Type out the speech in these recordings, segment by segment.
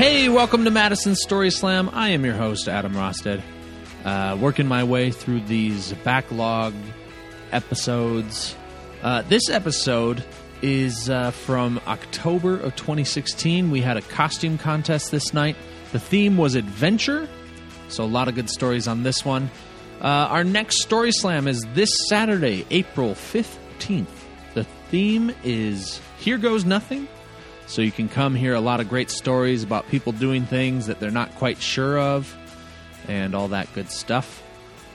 Hey, welcome to Madison Story Slam. I am your host, Adam Rosted. Uh, working my way through these backlog episodes. Uh, this episode is uh, from October of 2016. We had a costume contest this night. The theme was adventure, so a lot of good stories on this one. Uh, our next Story Slam is this Saturday, April 15th. The theme is Here Goes Nothing. So you can come hear a lot of great stories about people doing things that they're not quite sure of and all that good stuff.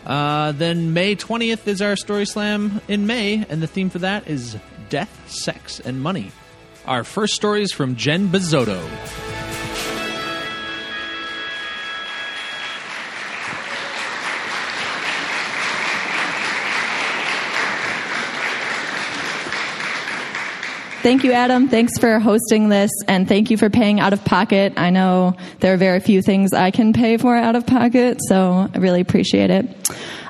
Uh, then May 20th is our Story Slam in May, and the theme for that is Death, Sex, and Money. Our first story is from Jen Bizzotto. Thank you, Adam. Thanks for hosting this, and thank you for paying out of pocket. I know there are very few things I can pay for out of pocket, so I really appreciate it.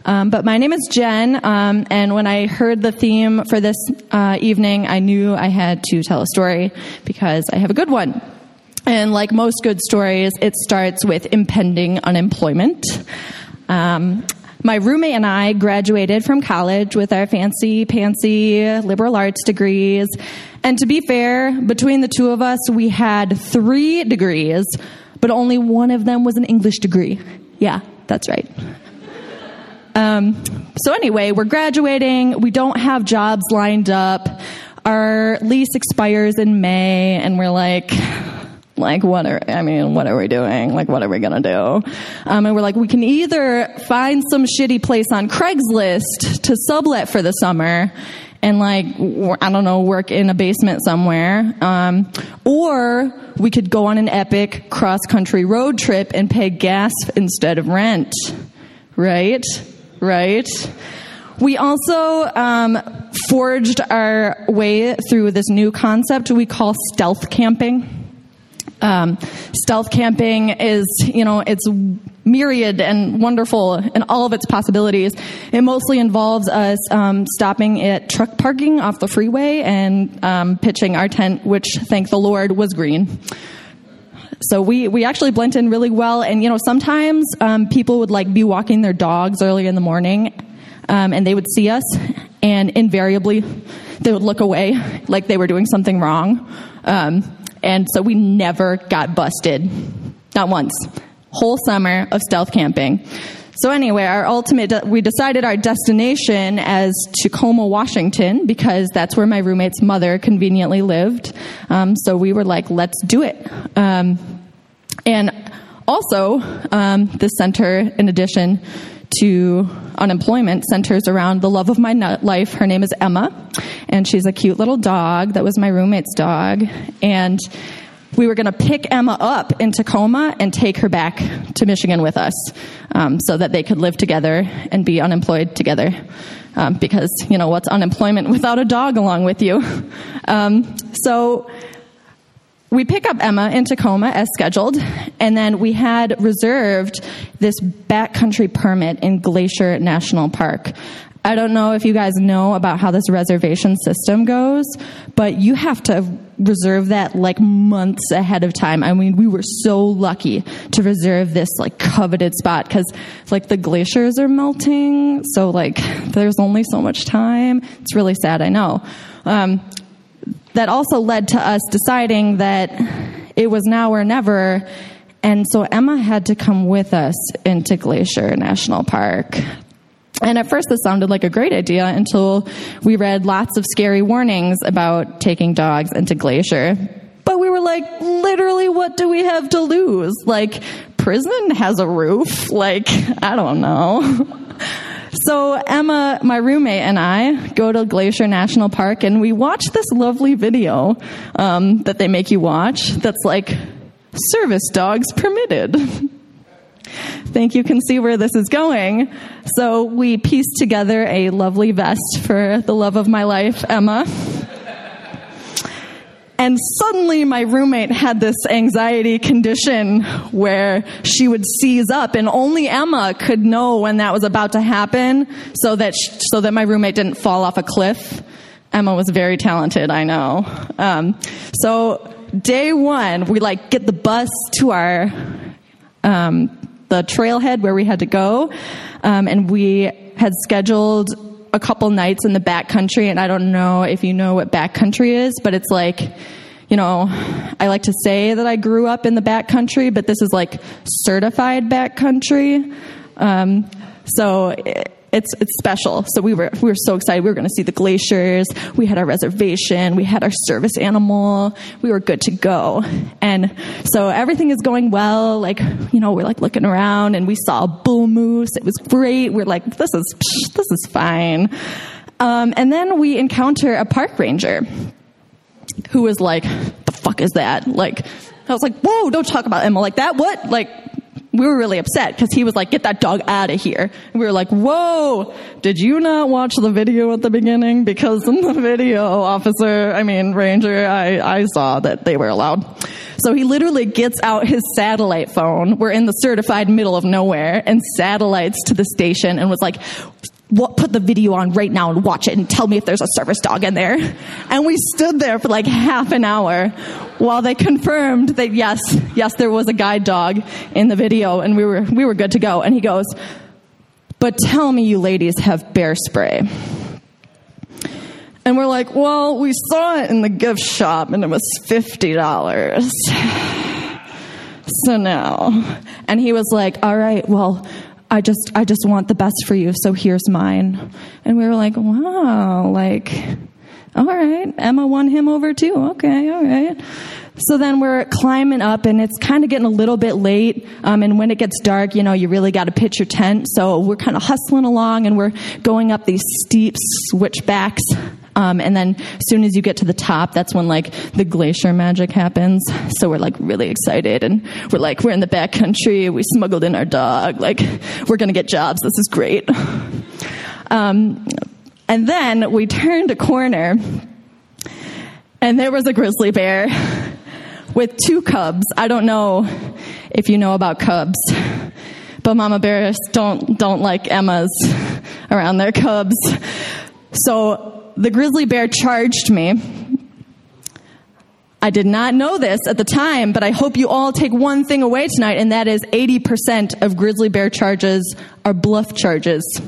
Um, but my name is Jen, um, and when I heard the theme for this uh, evening, I knew I had to tell a story because I have a good one. And like most good stories, it starts with impending unemployment. Um, my roommate and I graduated from college with our fancy pantsy liberal arts degrees. And to be fair, between the two of us, we had three degrees, but only one of them was an English degree. Yeah, that's right. Um, so anyway, we're graduating. We don't have jobs lined up. Our lease expires in May, and we're like, like what are i mean what are we doing? Like what are we gonna do? Um, and we're like we can either find some shitty place on craigslist to sublet for the summer and like i don't know work in a basement somewhere um, or we could go on an epic cross country road trip and pay gas instead of rent. Right? Right? We also um, forged our way through this new concept we call stealth camping um, stealth camping is, you know, it's myriad and wonderful in all of its possibilities. It mostly involves us um, stopping at truck parking off the freeway and um, pitching our tent, which, thank the Lord, was green. So we, we actually blend in really well. And, you know, sometimes um, people would like be walking their dogs early in the morning um, and they would see us and invariably they would look away like they were doing something wrong. Um, and so we never got busted. Not once. Whole summer of stealth camping. So anyway, our ultimate, we decided our destination as Tacoma, Washington, because that's where my roommate's mother conveniently lived. Um, so we were like, let's do it. Um, and also, um, the center, in addition to unemployment centers around the love of my life. Her name is Emma, and she's a cute little dog that was my roommate's dog. And we were going to pick Emma up in Tacoma and take her back to Michigan with us um, so that they could live together and be unemployed together. Um, because, you know, what's unemployment without a dog along with you? Um, so we pick up Emma in Tacoma as scheduled, and then we had reserved this backcountry permit in Glacier National Park. I don't know if you guys know about how this reservation system goes, but you have to reserve that like months ahead of time. I mean, we were so lucky to reserve this like coveted spot because like the glaciers are melting, so like there's only so much time. It's really sad, I know. Um, that also led to us deciding that it was now or never. And so Emma had to come with us into Glacier National Park. And at first, this sounded like a great idea until we read lots of scary warnings about taking dogs into Glacier. But we were like, literally, what do we have to lose? Like, prison has a roof. Like, I don't know. So Emma, my roommate, and I go to Glacier National Park and we watch this lovely video um, that they make you watch. That's like service dogs permitted. Think you can see where this is going. So we pieced together a lovely vest for the love of my life, Emma. And suddenly my roommate had this anxiety condition where she would seize up and only Emma could know when that was about to happen so that, she, so that my roommate didn't fall off a cliff. Emma was very talented, I know. Um, so day one, we like get the bus to our um, the trailhead where we had to go, um, and we had scheduled a couple nights in the backcountry. And I don't know if you know what backcountry is, but it's like, you know, I like to say that I grew up in the backcountry, but this is like certified backcountry. Um, so. It, it's it's special. So we were we were so excited. We were going to see the glaciers. We had our reservation. We had our service animal. We were good to go. And so everything is going well. Like you know, we're like looking around and we saw a bull moose. It was great. We're like, this is this is fine. Um, and then we encounter a park ranger who was like, "The fuck is that?" Like. I was like, whoa, don't talk about Emma like that. What? Like, we were really upset because he was like, get that dog out of here. And we were like, whoa, did you not watch the video at the beginning? Because in the video, officer, I mean, ranger, I, I saw that they were allowed. So he literally gets out his satellite phone. We're in the certified middle of nowhere and satellites to the station and was like, what, put the video on right now and watch it and tell me if there's a service dog in there. And we stood there for like half an hour while they confirmed that yes, yes, there was a guide dog in the video and we were, we were good to go. And he goes, but tell me you ladies have bear spray. And we're like, well, we saw it in the gift shop and it was $50. So now, and he was like, all right, well, I just I just want the best for you, so here's mine. And we were like, wow, like all right, Emma won him over too. Okay, all right. So then we're climbing up, and it's kind of getting a little bit late. Um, and when it gets dark, you know, you really got to pitch your tent. So we're kind of hustling along, and we're going up these steep switchbacks. Um, and then as soon as you get to the top, that's when like the glacier magic happens. So we're like really excited, and we're like we're in the back country. We smuggled in our dog. Like we're gonna get jobs. This is great. Um, and then we turned a corner, and there was a grizzly bear with two cubs. I don't know if you know about cubs, but mama bears don't don't like Emmas around their cubs. So the grizzly bear charged me. I did not know this at the time, but I hope you all take one thing away tonight, and that is 80% of grizzly bear charges are bluff charges.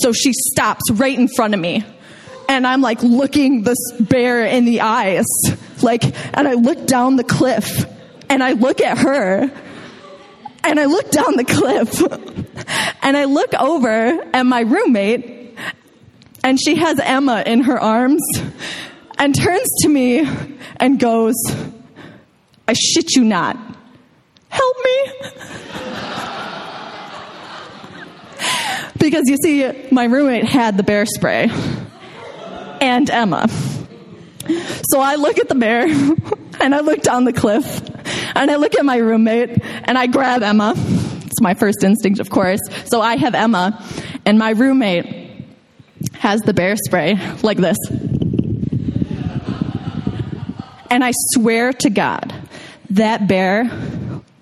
So she stops right in front of me. And I'm like looking this bear in the eyes. Like, and I look down the cliff and I look at her and I look down the cliff and I look over at my roommate and she has Emma in her arms and turns to me and goes, I shit you not. Help me. because you see, my roommate had the bear spray and Emma. So I look at the bear and I look down the cliff and I look at my roommate and I grab Emma. It's my first instinct, of course. So I have Emma and my roommate has the bear spray like this. And I swear to God, that bear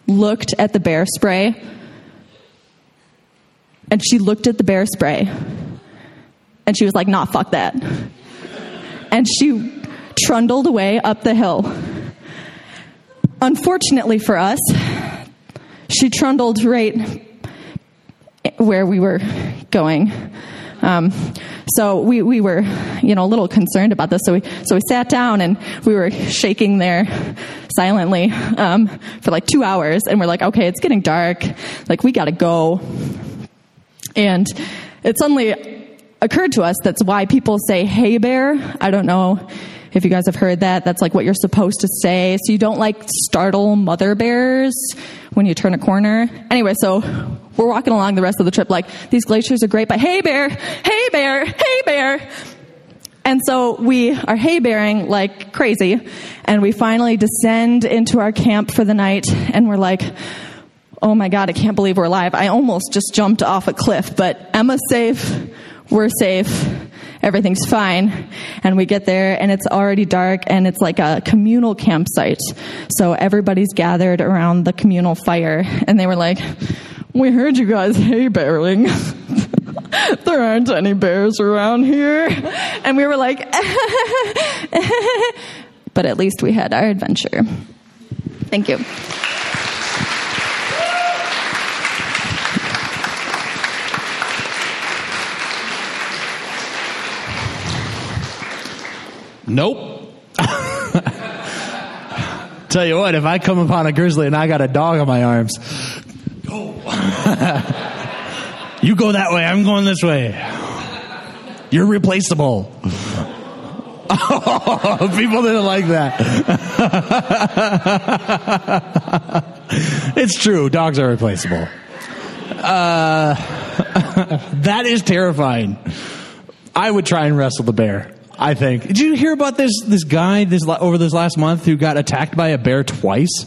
looked at the bear spray and she looked at the bear spray and she was like, nah, fuck that. And she trundled away up the hill. Unfortunately for us, she trundled right where we were going. Um, so we, we were, you know, a little concerned about this. So we, so we sat down and we were shaking there silently um, for like two hours. And we're like, okay, it's getting dark. Like, we got to go. And it suddenly occurred to us that's why people say, hey, bear. I don't know if you guys have heard that. That's like what you're supposed to say. So you don't like startle mother bears when you turn a corner. Anyway, so we're walking along the rest of the trip like, these glaciers are great, but hey, bear, hey, bear, hey, bear. And so we are hay bearing like crazy. And we finally descend into our camp for the night. And we're like, oh my God, I can't believe we're alive. I almost just jumped off a cliff, but Emma's safe. We're safe. Everything's fine. And we get there and it's already dark and it's like a communal campsite. So everybody's gathered around the communal fire and they were like, we heard you guys hay bearing. there aren't any bears around here. And we were like, but at least we had our adventure. Thank you. Nope. Tell you what, if I come upon a grizzly and I got a dog on my arms, go. you go that way, I'm going this way. You're replaceable. Oh, people didn't like that. it's true, dogs are replaceable. Uh, that is terrifying. I would try and wrestle the bear. I think. Did you hear about this this guy this over this last month who got attacked by a bear twice?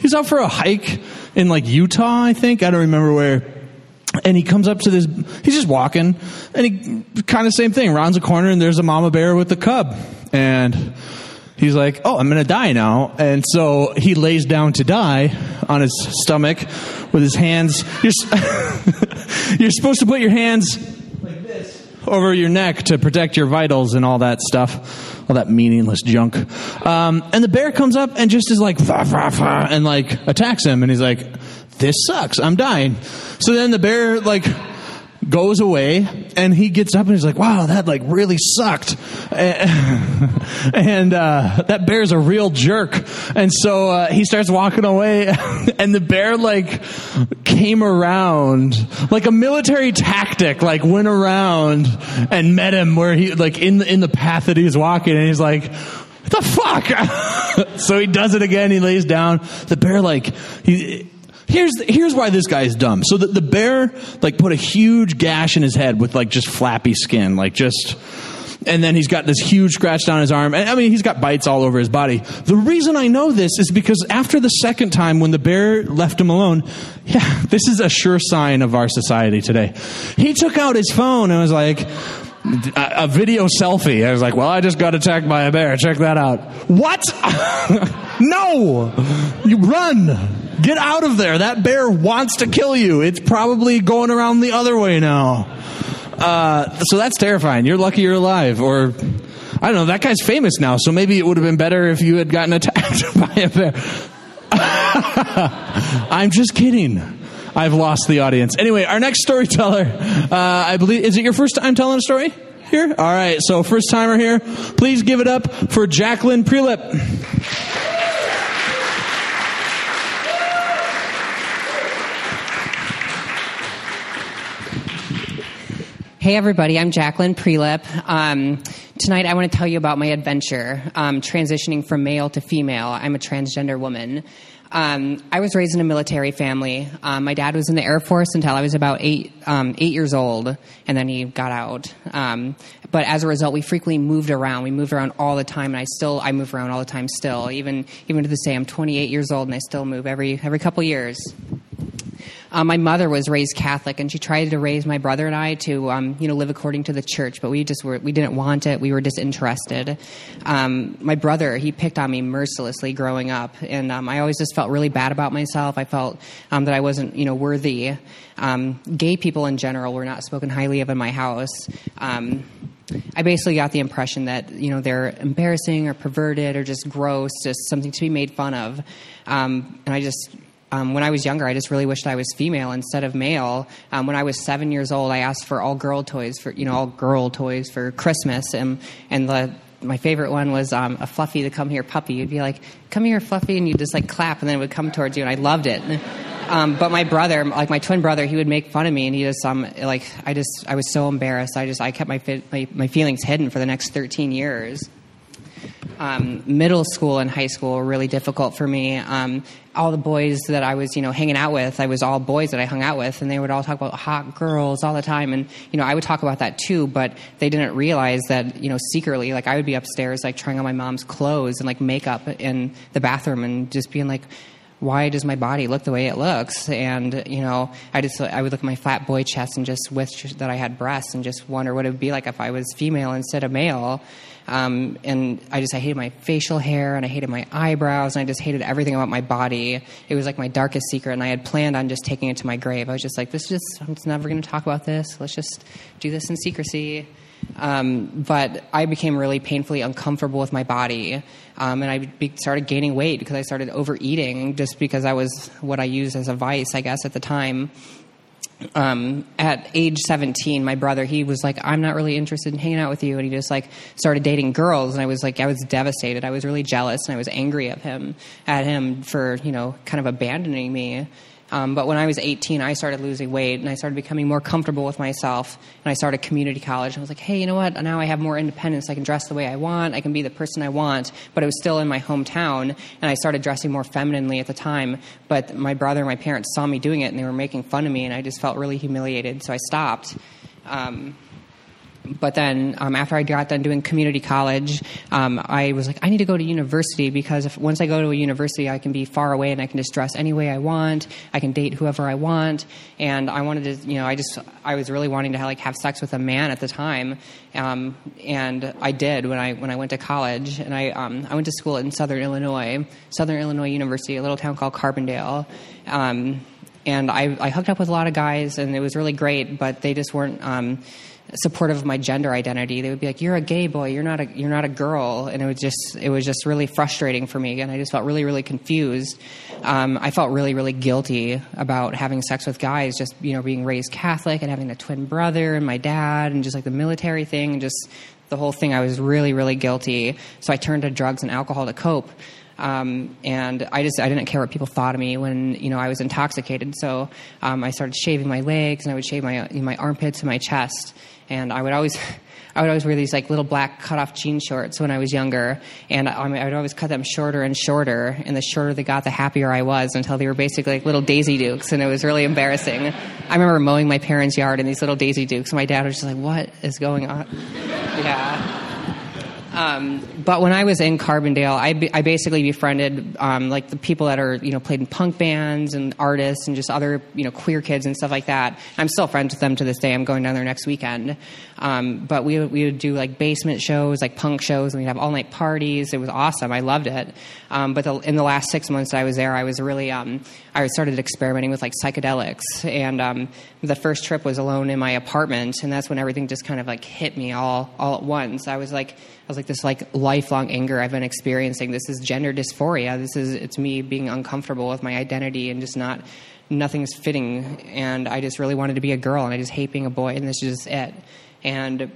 He's out for a hike in like Utah, I think. I don't remember where. And he comes up to this. He's just walking, and he kind of same thing. Rounds a corner, and there's a mama bear with the cub, and he's like, "Oh, I'm gonna die now." And so he lays down to die on his stomach with his hands. You're, you're supposed to put your hands over your neck to protect your vitals and all that stuff, all that meaningless junk. Um, and the bear comes up and just is like, and like attacks him, and he's like, "This sucks. I'm dying." So then the bear like goes away and he gets up and he's like wow that like really sucked. And uh, that bear's a real jerk. And so uh, he starts walking away and the bear like came around. Like a military tactic like went around and met him where he like in the, in the path that he was walking and he's like what the fuck? So he does it again. He lays down. The bear like he Here's here's why this guy is dumb. So the, the bear like put a huge gash in his head with like just flappy skin, like just and then he's got this huge scratch down his arm. I mean, he's got bites all over his body. The reason I know this is because after the second time when the bear left him alone, yeah, this is a sure sign of our society today. He took out his phone and was like, a video selfie. I was like, well, I just got attacked by a bear. Check that out. What? no! You run! Get out of there. That bear wants to kill you. It's probably going around the other way now. Uh, so that's terrifying. You're lucky you're alive. Or, I don't know, that guy's famous now, so maybe it would have been better if you had gotten attacked by a bear. I'm just kidding. I've lost the audience. Anyway, our next storyteller, uh, I believe, is it your first time telling a story here? All right, so first timer here, please give it up for Jacqueline Prelip. Hey, everybody, I'm Jacqueline Prelip. Um, tonight, I want to tell you about my adventure um, transitioning from male to female. I'm a transgender woman. Um, I was raised in a military family. Um, my dad was in the Air Force until I was about eight, um, eight years old, and then he got out. Um, but as a result, we frequently moved around. We moved around all the time, and I still I move around all the time. Still, even even to this day, I'm 28 years old, and I still move every every couple years. Um, my mother was raised Catholic, and she tried to raise my brother and I to, um, you know, live according to the church. But we just were, we didn't want it. We were disinterested. Um, my brother, he picked on me mercilessly growing up, and um, I always just felt really bad about myself. I felt um, that I wasn't, you know, worthy. Um, gay people in general were not spoken highly of in my house. I basically got the impression that you know they're embarrassing or perverted or just gross, just something to be made fun of. Um, and I just um, when I was younger, I just really wished I was female instead of male. Um, when I was seven years old, I asked for all girl toys for you know all girl toys for Christmas, and and the my favorite one was um, a fluffy to come here puppy. You'd be like, "Come here, fluffy," and you'd just like clap, and then it would come towards you, and I loved it. Um, but my brother, like my twin brother, he would make fun of me, and he just um like I just I was so embarrassed. I just I kept my my, my feelings hidden for the next thirteen years um, middle school and high school were really difficult for me. Um, all the boys that I was, you know, hanging out with, I was all boys that I hung out with, and they would all talk about hot girls all the time. And you know, I would talk about that too, but they didn't realize that, you know, secretly, like I would be upstairs, like trying on my mom's clothes and like makeup in the bathroom, and just being like. Why does my body look the way it looks? And you know, I just I would look at my flat boy chest and just wish that I had breasts and just wonder what it would be like if I was female instead of male. Um, and I just I hated my facial hair and I hated my eyebrows and I just hated everything about my body. It was like my darkest secret, and I had planned on just taking it to my grave. I was just like, this is just I'm just never going to talk about this. Let's just do this in secrecy. Um, but I became really painfully uncomfortable with my body, um, and I be- started gaining weight because I started overeating just because I was what I used as a vice, I guess, at the time um, at age 17, my brother, he was like, I'm not really interested in hanging out with you. And he just like started dating girls. And I was like, I was devastated. I was really jealous and I was angry at him, at him for, you know, kind of abandoning me. Um, but when I was 18, I started losing weight and I started becoming more comfortable with myself. And I started community college. And I was like, hey, you know what? Now I have more independence. I can dress the way I want. I can be the person I want. But it was still in my hometown. And I started dressing more femininely at the time. But my brother and my parents saw me doing it and they were making fun of me. And I just felt really humiliated. So I stopped. Um, but then um, after I got done doing community college, um, I was like, I need to go to university because if once I go to a university, I can be far away and I can just dress any way I want. I can date whoever I want, and I wanted to, you know, I just I was really wanting to have, like have sex with a man at the time, um, and I did when I when I went to college, and I um, I went to school in Southern Illinois, Southern Illinois University, a little town called Carbondale. Um, and I, I hooked up with a lot of guys, and it was really great, but they just weren't um, supportive of my gender identity. They would be like, "You're a gay boy. You're not a you're not a girl," and it was just it was just really frustrating for me, and I just felt really really confused. Um, I felt really really guilty about having sex with guys, just you know being raised Catholic and having a twin brother and my dad, and just like the military thing, and just the whole thing. I was really really guilty, so I turned to drugs and alcohol to cope. Um, and I just I didn't care what people thought of me when you know I was intoxicated. So um, I started shaving my legs and I would shave my my armpits and my chest. And I would always I would always wear these like little black cutoff jean shorts when I was younger, and I, I would always cut them shorter and shorter. And the shorter they got, the happier I was until they were basically like little Daisy Dukes, and it was really embarrassing. I remember mowing my parents' yard in these little Daisy Dukes, and my dad was just like, "What is going on?" Yeah. Um, but when I was in Carbondale, I, be, I basically befriended um, like the people that are you know played in punk bands and artists and just other you know queer kids and stuff like that. I'm still friends with them to this day. I'm going down there next weekend. Um, but we we would do like basement shows, like punk shows, and we'd have all night parties. It was awesome. I loved it. Um, but the, in the last six months I was there, I was really um, I started experimenting with like psychedelics, and um, the first trip was alone in my apartment, and that's when everything just kind of like hit me all all at once. I was like I was like this like lifelong anger I've been experiencing. This is gender dysphoria. This is it's me being uncomfortable with my identity and just not nothing's fitting. And I just really wanted to be a girl, and I just hate being a boy, and this is just it. And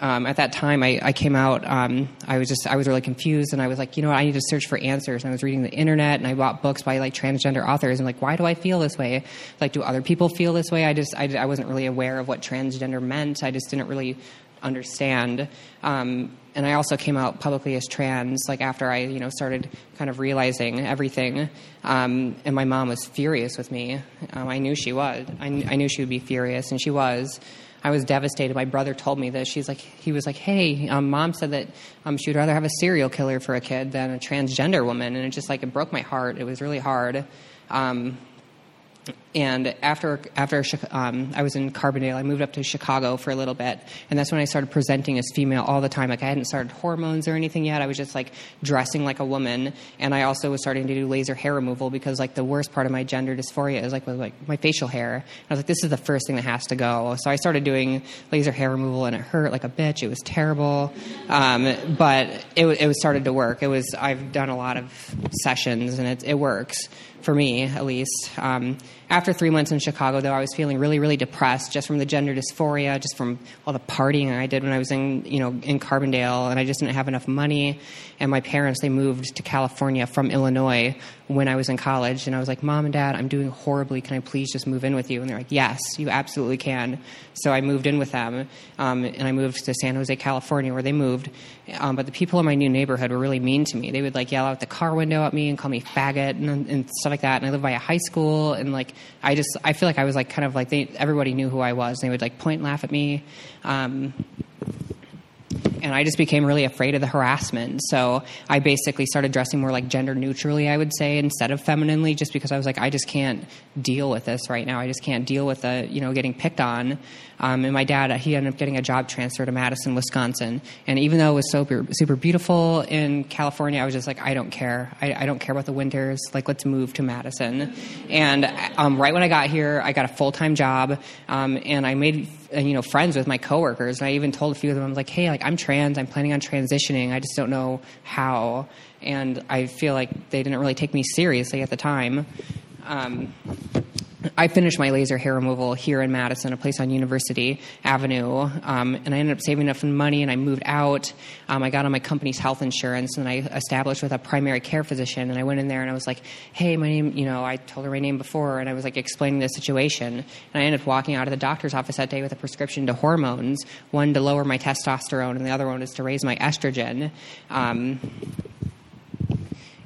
um, at that time, I, I came out. Um, I was just I was really confused, and I was like, you know what? I need to search for answers. And I was reading the internet, and I bought books by like transgender authors. And like, why do I feel this way? Like, do other people feel this way? I just I, I wasn't really aware of what transgender meant. I just didn't really understand. Um, and I also came out publicly as trans, like after I, you know, started kind of realizing everything. Um, and my mom was furious with me. Um, I knew she was. I, I, knew she would be furious, and she was. I was devastated. My brother told me this. She's like, he was like, "Hey, um, mom said that um, she would rather have a serial killer for a kid than a transgender woman," and it just like it broke my heart. It was really hard. Um, and after after um, I was in Carbondale, I moved up to Chicago for a little bit, and that's when I started presenting as female all the time. Like I hadn't started hormones or anything yet. I was just like dressing like a woman, and I also was starting to do laser hair removal because like the worst part of my gender dysphoria is like with like my facial hair. And I was like, this is the first thing that has to go. So I started doing laser hair removal, and it hurt like a bitch. It was terrible, um, but it it was started to work. It was I've done a lot of sessions, and it it works for me at least. Um, after three months in Chicago, though, I was feeling really, really depressed just from the gender dysphoria, just from all the partying I did when I was in, you know, in Carbondale, and I just didn't have enough money. And my parents, they moved to California from Illinois when I was in college, and I was like, "Mom and Dad, I'm doing horribly. Can I please just move in with you?" And they're like, "Yes, you absolutely can." So I moved in with them, um, and I moved to San Jose, California, where they moved. Um, but the people in my new neighborhood were really mean to me. They would like yell out the car window at me and call me faggot and, and stuff like that. And I lived by a high school, and like I just I feel like I was like kind of like they everybody knew who I was. They would like point and laugh at me. Um, and I just became really afraid of the harassment. So I basically started dressing more like gender neutrally, I would say, instead of femininely, just because I was like, I just can't deal with this right now. I just can't deal with the, you know, getting picked on. Um, and my dad, he ended up getting a job transfer to Madison, Wisconsin. And even though it was super, super beautiful in California, I was just like, I don't care. I, I don't care about the winters. Like, let's move to Madison. And um, right when I got here, I got a full time job, um, and I made you know friends with my coworkers. And I even told a few of them, I was like, hey, like I'm trans. I'm planning on transitioning. I just don't know how. And I feel like they didn't really take me seriously at the time. Um, I finished my laser hair removal here in Madison, a place on University Avenue, um, and I ended up saving enough money and I moved out. Um, I got on my company's health insurance and I established with a primary care physician. And I went in there and I was like, "Hey, my name," you know, I told her my name before, and I was like explaining the situation. And I ended up walking out of the doctor's office that day with a prescription to hormones, one to lower my testosterone, and the other one is to raise my estrogen. Um,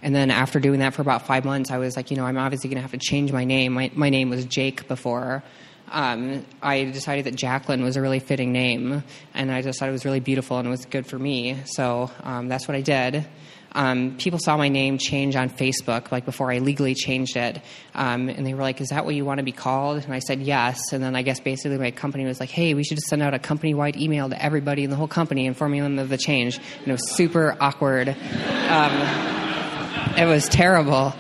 and then after doing that for about five months, I was like, you know, I'm obviously going to have to change my name. My, my name was Jake before. Um, I decided that Jacqueline was a really fitting name, and I just thought it was really beautiful and it was good for me. So um, that's what I did. Um, people saw my name change on Facebook, like before I legally changed it, um, and they were like, "Is that what you want to be called?" And I said yes. And then I guess basically my company was like, "Hey, we should just send out a company-wide email to everybody in the whole company informing them of the change." And it was super awkward. It was terrible.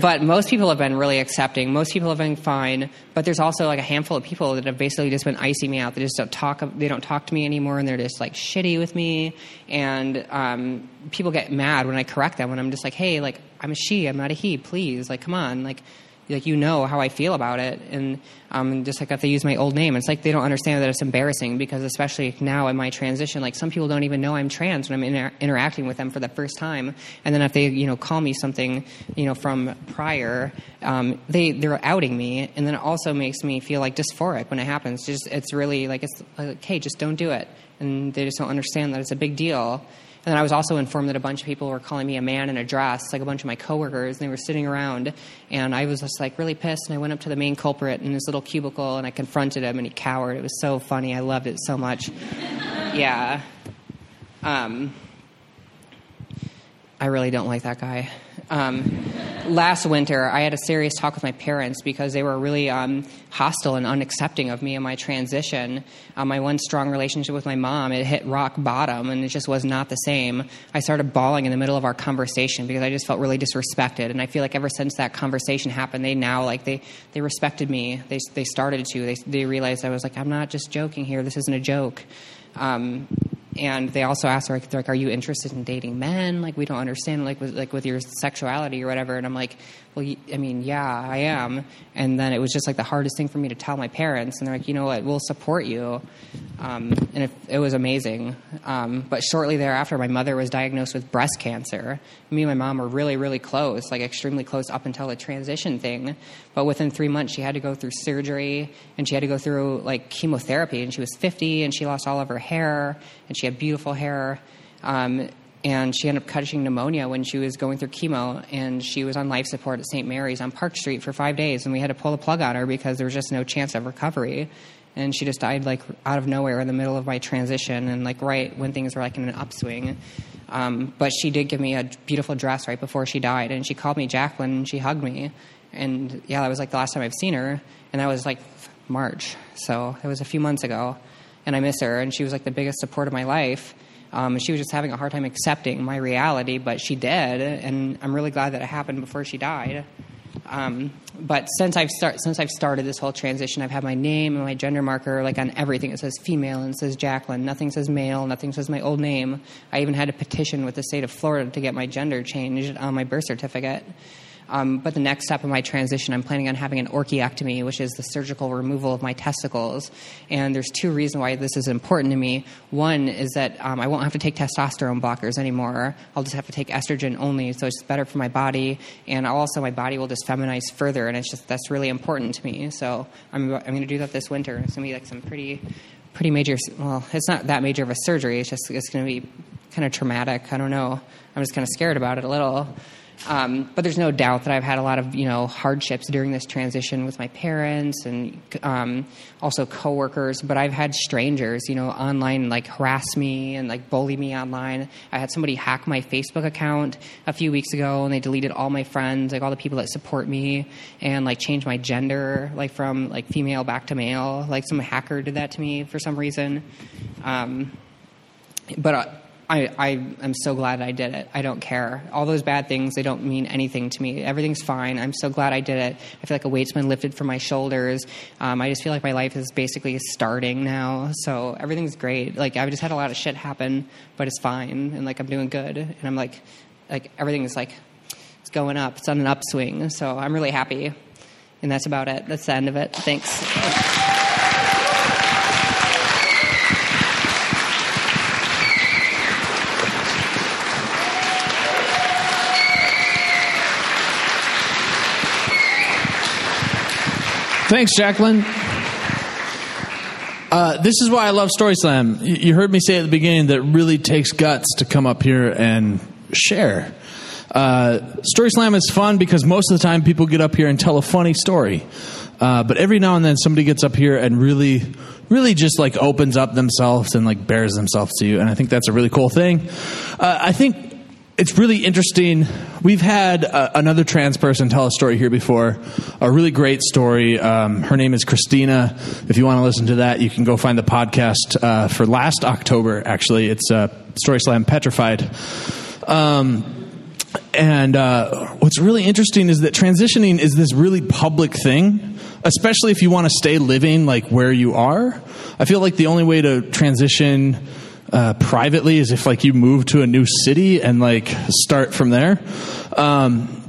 But most people have been really accepting. Most people have been fine. But there's also like a handful of people that have basically just been icing me out. They just don't talk. They don't talk to me anymore, and they're just like shitty with me. And um, people get mad when I correct them. When I'm just like, hey, like I'm a she. I'm not a he. Please, like, come on, like like you know how I feel about it, and um, just like if they use my old name, it's like they don't understand that it's embarrassing because especially now in my transition, like some people don't even know I'm trans when I'm inter- interacting with them for the first time, and then if they you know call me something you know from prior, um, they they're outing me, and then it also makes me feel like dysphoric when it happens. Just it's really like it's like hey, just don't do it, and they just don't understand that it's a big deal. And then I was also informed that a bunch of people were calling me a man in a dress, like a bunch of my coworkers, and they were sitting around. And I was just like really pissed. And I went up to the main culprit in his little cubicle and I confronted him, and he cowered. It was so funny. I loved it so much. yeah. Um, I really don't like that guy. Um, last winter, I had a serious talk with my parents because they were really um, hostile and unaccepting of me and my transition. Um, my one strong relationship with my mom, it hit rock bottom, and it just was not the same. I started bawling in the middle of our conversation because I just felt really disrespected. And I feel like ever since that conversation happened, they now like they they respected me. They they started to. They they realized I was like I'm not just joking here. This isn't a joke. Um, and they also asked like, like, "Are you interested in dating men? Like, we don't understand like with, like with your sexuality or whatever." And I'm like, "Well, I mean, yeah, I am." And then it was just like the hardest thing for me to tell my parents, and they're like, "You know what? We'll support you." Um, and it, it, was amazing. Um, but shortly thereafter, my mother was diagnosed with breast cancer. Me and my mom were really, really close, like extremely close up until the transition thing. But within three months, she had to go through surgery and she had to go through like chemotherapy. And she was 50 and she lost all of her hair and she had beautiful hair. Um, and she ended up catching pneumonia when she was going through chemo and she was on life support at st mary's on park street for five days and we had to pull the plug on her because there was just no chance of recovery and she just died like out of nowhere in the middle of my transition and like right when things were like in an upswing. Um, but she did give me a beautiful dress right before she died, and she called me Jacqueline and she hugged me, and yeah, that was like the last time I've seen her, and that was like March, so it was a few months ago, and I miss her, and she was like the biggest support of my life. Um, she was just having a hard time accepting my reality, but she did, and I'm really glad that it happened before she died. Um, but since I've start, since I've started this whole transition, I've had my name and my gender marker like on everything. It says female and it says Jacqueline. Nothing says male. Nothing says my old name. I even had a petition with the state of Florida to get my gender changed on my birth certificate. Um, but the next step of my transition, I'm planning on having an orchiectomy, which is the surgical removal of my testicles. And there's two reasons why this is important to me. One is that um, I won't have to take testosterone blockers anymore. I'll just have to take estrogen only, so it's better for my body. And also, my body will just feminize further, and it's just that's really important to me. So I'm I'm going to do that this winter. It's going to be like some pretty pretty major. Well, it's not that major of a surgery. It's just it's going to be kind of traumatic. I don't know. I'm just kind of scared about it a little. Um, but there's no doubt that I've had a lot of you know hardships during this transition with my parents and um, also coworkers. But I've had strangers, you know, online like harass me and like bully me online. I had somebody hack my Facebook account a few weeks ago, and they deleted all my friends, like all the people that support me, and like changed my gender, like from like female back to male. Like some hacker did that to me for some reason. Um, but. Uh, I, I am so glad I did it. I don't care. All those bad things, they don't mean anything to me. Everything's fine. I'm so glad I did it. I feel like a weight's been lifted from my shoulders. Um, I just feel like my life is basically starting now. So everything's great. Like I've just had a lot of shit happen, but it's fine. And like I'm doing good. And I'm like, like everything is like, it's going up. It's on an upswing. So I'm really happy. And that's about it. That's the end of it. Thanks. Thanks, Jacqueline. Uh, this is why I love Story Slam. You heard me say at the beginning that it really takes guts to come up here and share. Uh, story Slam is fun because most of the time people get up here and tell a funny story. Uh, but every now and then somebody gets up here and really, really just like opens up themselves and like bears themselves to you. And I think that's a really cool thing. Uh, I think it's really interesting. We've had uh, another trans person tell a story here before, a really great story. Um, her name is Christina. If you want to listen to that, you can go find the podcast uh, for last October. Actually, it's uh, Story Slam Petrified. Um, and uh, what's really interesting is that transitioning is this really public thing, especially if you want to stay living like where you are. I feel like the only way to transition uh, privately as if like you move to a new city and like start from there. Um,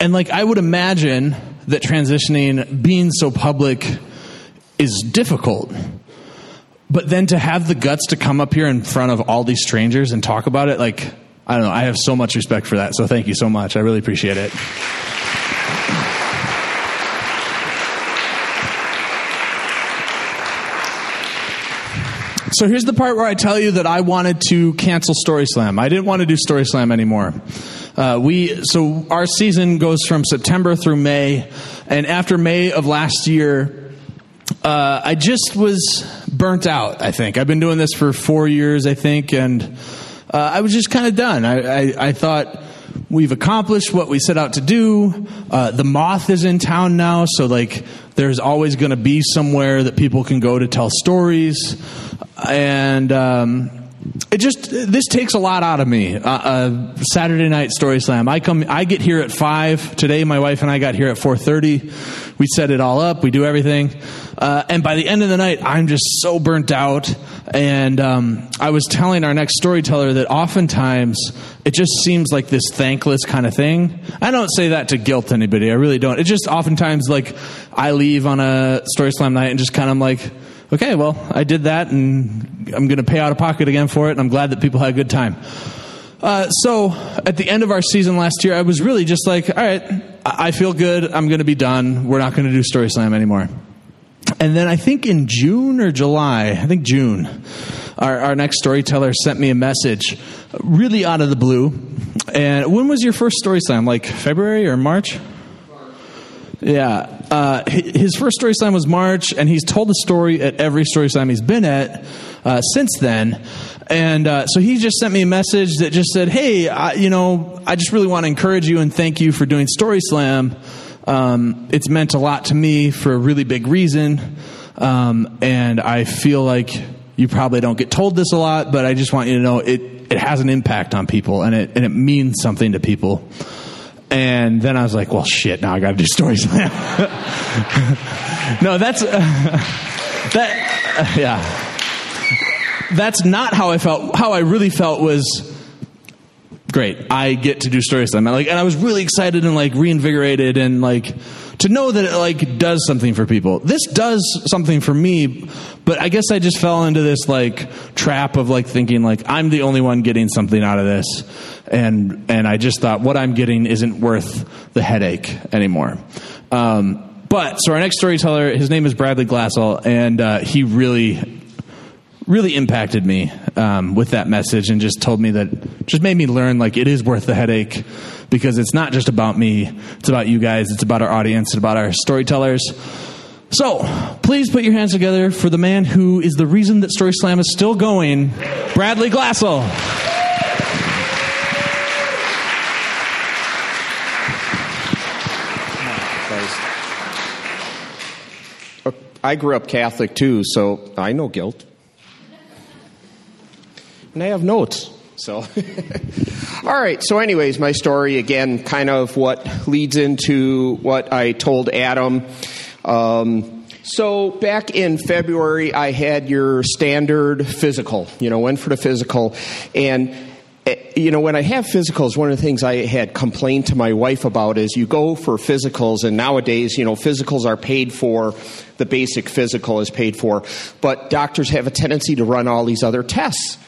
and like I would imagine that transitioning, being so public, is difficult. But then to have the guts to come up here in front of all these strangers and talk about it, like I don't know, I have so much respect for that. So thank you so much. I really appreciate it. So here's the part where I tell you that I wanted to cancel Story Slam. I didn't want to do Story Slam anymore. Uh, we so our season goes from September through May, and after May of last year, uh, I just was burnt out. I think I've been doing this for four years, I think, and uh, I was just kind of done. I, I, I, thought we've accomplished what we set out to do. Uh, the moth is in town now, so like there's always going to be somewhere that people can go to tell stories and um, it just this takes a lot out of me. Uh, uh, Saturday night story slam. I come. I get here at five today. My wife and I got here at four thirty. We set it all up. We do everything, uh, and by the end of the night, I'm just so burnt out. And um, I was telling our next storyteller that oftentimes it just seems like this thankless kind of thing. I don't say that to guilt anybody. I really don't. It just oftentimes like I leave on a story slam night and just kind of like okay, well, I did that and I'm going to pay out of pocket again for it, and I'm glad that people had a good time. Uh, so at the end of our season last year, I was really just like, all right, I feel good. I'm going to be done. We're not going to do Story Slam anymore. And then I think in June or July, I think June, our, our next storyteller sent me a message really out of the blue. And when was your first Story Slam? Like February or March? Yeah. Uh, his first story slam was March, and he's told the story at every story slam he's been at uh, since then. And uh, so he just sent me a message that just said, "Hey, I, you know, I just really want to encourage you and thank you for doing Story Slam. Um, it's meant a lot to me for a really big reason, um, and I feel like you probably don't get told this a lot, but I just want you to know it it has an impact on people, and it and it means something to people." And then I was like, well, shit, now I got to do story slam. no, that's, uh, that, uh, yeah. That's not how I felt. How I really felt was, great. I get to do story slam. Like, and I was really excited and like reinvigorated and like to know that it like does something for people. This does something for me, but I guess I just fell into this like trap of like thinking like I'm the only one getting something out of this, and and I just thought what I'm getting isn't worth the headache anymore. Um, but so our next storyteller, his name is Bradley Glassell, and uh, he really really impacted me um, with that message and just told me that just made me learn like it is worth the headache because it's not just about me, it's about you guys, it's about our audience, it's about our storytellers. So, please put your hands together for the man who is the reason that Story Slam is still going, Bradley Glassell. I grew up Catholic too, so I know guilt. And I have notes. So, all right. So, anyways, my story again, kind of what leads into what I told Adam. Um, so, back in February, I had your standard physical, you know, went for the physical. And Eh, you know, when I have physicals, one of the things I had complained to my wife about is you go for physicals, and nowadays, you know, physicals are paid for, the basic physical is paid for, but doctors have a tendency to run all these other tests.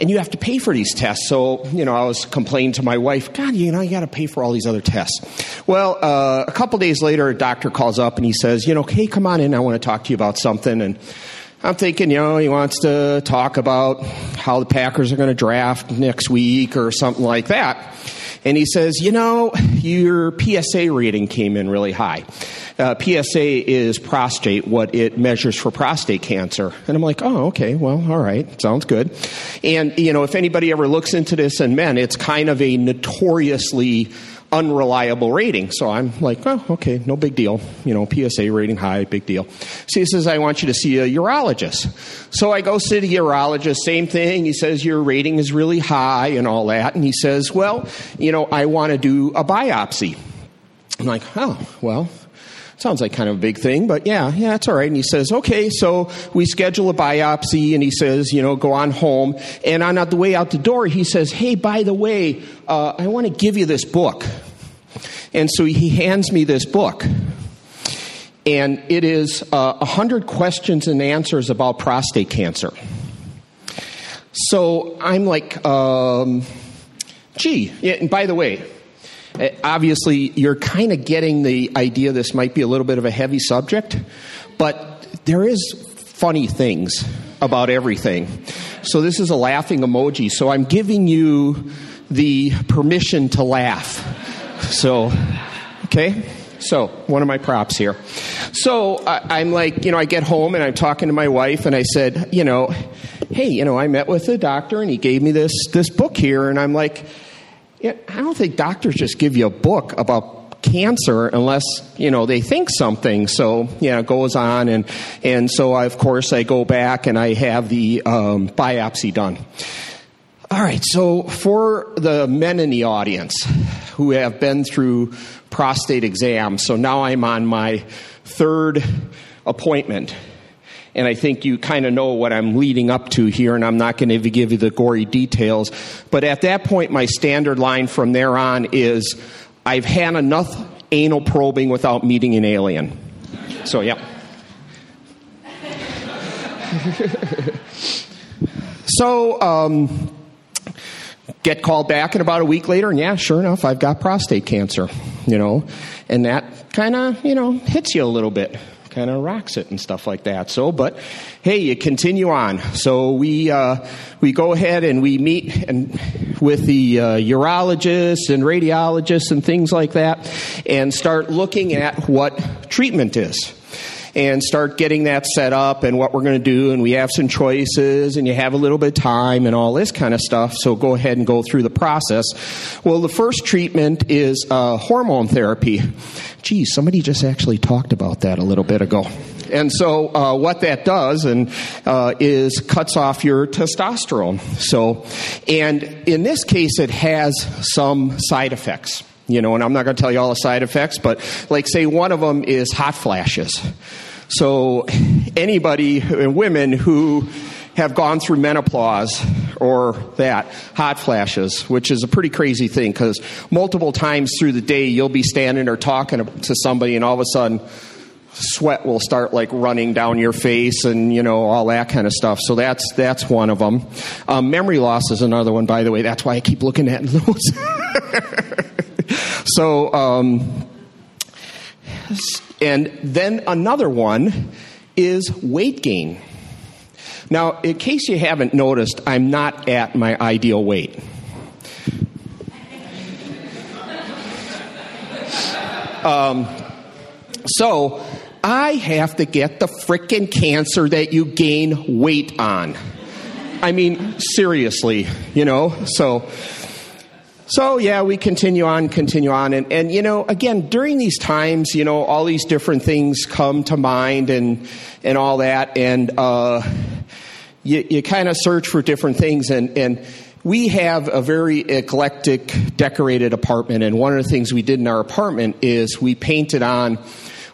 And you have to pay for these tests. So, you know, I was complaining to my wife, God, you know, you got to pay for all these other tests. Well, uh, a couple days later, a doctor calls up and he says, you know, hey, come on in. I want to talk to you about something. And I'm thinking, you know, he wants to talk about how the Packers are going to draft next week or something like that. And he says, you know, your PSA rating came in really high. Uh, PSA is prostate, what it measures for prostate cancer. And I'm like, oh, okay, well, all right, sounds good. And, you know, if anybody ever looks into this in men, it's kind of a notoriously unreliable rating. So I'm like, oh, okay, no big deal. You know, PSA rating high, big deal. So he says, I want you to see a urologist. So I go see the urologist, same thing. He says, your rating is really high and all that. And he says, well, you know, I want to do a biopsy. I'm like, oh, well, sounds like kind of a big thing, but yeah, yeah, it's all right. And he says, okay, so we schedule a biopsy, and he says, you know, go on home. And on the way out the door, he says, hey, by the way, uh, I want to give you this book. And so he hands me this book. And it is uh, 100 questions and answers about prostate cancer. So I'm like, um, gee, and by the way, uh, obviously you're kind of getting the idea this might be a little bit of a heavy subject, but there is funny things about everything. So this is a laughing emoji. So I'm giving you the permission to laugh. So, okay. So, one of my props here. So, I, am like, you know, I get home and I'm talking to my wife, and I said, you know, hey, you know, I met with a doctor and he gave me this this book here, and I'm like, yeah, I don't think doctors just give you a book about cancer unless you know they think something so yeah it goes on and and so I, of course i go back and i have the um, biopsy done all right so for the men in the audience who have been through prostate exams so now i'm on my third appointment and I think you kind of know what I'm leading up to here, and I'm not going to give you the gory details. But at that point, my standard line from there on is I've had enough anal probing without meeting an alien. So, yeah. so, um, get called back, and about a week later, and yeah, sure enough, I've got prostate cancer, you know, and that kind of, you know, hits you a little bit kind of rocks it and stuff like that. So, but hey, you continue on. So we uh, we go ahead and we meet and with the uh, urologists and radiologists and things like that, and start looking at what treatment is and start getting that set up and what we're going to do. And we have some choices, and you have a little bit of time and all this kind of stuff. So go ahead and go through the process. Well, the first treatment is uh, hormone therapy. Geez, somebody just actually talked about that a little bit ago. And so, uh, what that does and uh, is cuts off your testosterone. So, and in this case, it has some side effects you know, and I'm not going to tell you all the side effects, but like say one of them is hot flashes. So anybody, women who have gone through menopause or that, hot flashes, which is a pretty crazy thing because multiple times through the day you'll be standing or talking to somebody and all of a sudden sweat will start like running down your face and you know all that kind of stuff. So that's that's one of them um, memory loss is another one by the way. That's why i keep looking at those so um, and then another one is weight gain. Now, in case you haven't noticed, I'm not at my ideal weight. Um, so I have to get the frickin' cancer that you gain weight on. I mean, seriously, you know? So, so yeah, we continue on, continue on. And, and, you know, again, during these times, you know, all these different things come to mind and, and all that. And, uh, you, you kind of search for different things and, and, we have a very eclectic decorated apartment and one of the things we did in our apartment is we painted on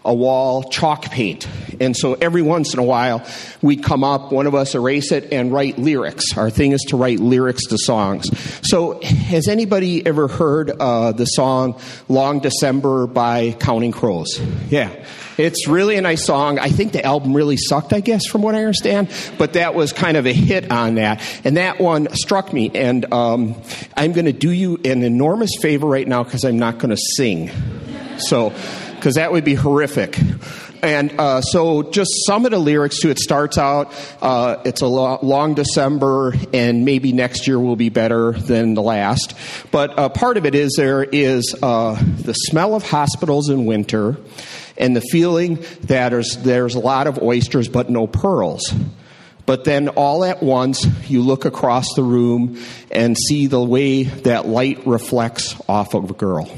a wall chalk paint. And so every once in a while, we'd come up, one of us erase it, and write lyrics. Our thing is to write lyrics to songs. So, has anybody ever heard uh, the song Long December by Counting Crows? Yeah. It's really a nice song. I think the album really sucked, I guess, from what I understand, but that was kind of a hit on that. And that one struck me. And um, I'm going to do you an enormous favor right now because I'm not going to sing. So, because that would be horrific. And uh, so, just some of the lyrics to it starts out uh, it's a lo- long December, and maybe next year will be better than the last. But uh, part of it is there is uh, the smell of hospitals in winter, and the feeling that there's, there's a lot of oysters but no pearls. But then all at once, you look across the room and see the way that light reflects off of a girl.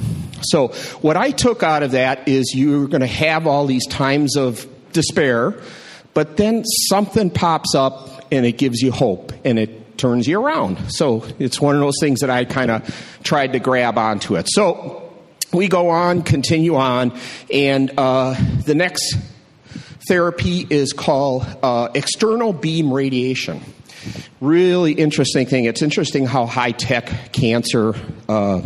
So, what I took out of that is you're going to have all these times of despair, but then something pops up and it gives you hope and it turns you around. So, it's one of those things that I kind of tried to grab onto it. So, we go on, continue on, and uh, the next therapy is called uh, external beam radiation. Really interesting thing. It's interesting how high tech cancer. Uh,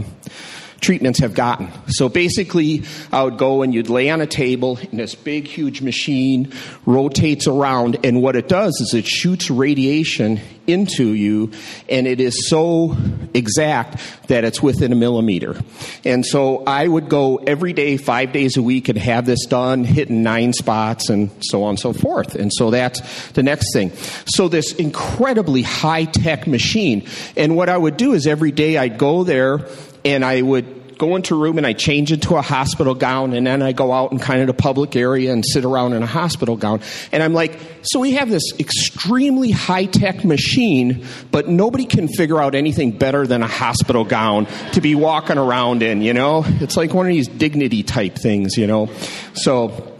treatments have gotten. So basically, I would go and you'd lay on a table, and this big, huge machine rotates around, and what it does is it shoots radiation into you, and it is so exact that it's within a millimeter. And so I would go every day, five days a week, and have this done, hitting nine spots, and so on and so forth. And so that's the next thing. So this incredibly high tech machine, and what I would do is every day I'd go there and I would go into a room and I change into a hospital gown and then I go out in kind of the public area and sit around in a hospital gown. And I'm like, so we have this extremely high tech machine, but nobody can figure out anything better than a hospital gown to be walking around in, you know? It's like one of these dignity type things, you know? So,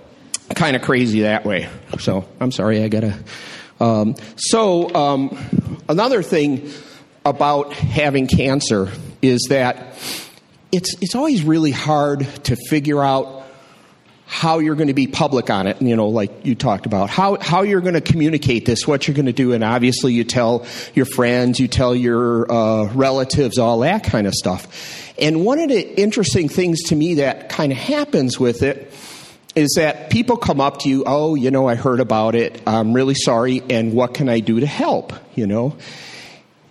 kind of crazy that way. So, I'm sorry, I gotta. Um, so, um, another thing about having cancer is that it's, it's always really hard to figure out how you're going to be public on it, you know, like you talked about, how, how you're going to communicate this, what you're going to do, and obviously you tell your friends, you tell your uh, relatives, all that kind of stuff. And one of the interesting things to me that kind of happens with it is that people come up to you, oh, you know, I heard about it, I'm really sorry, and what can I do to help, you know?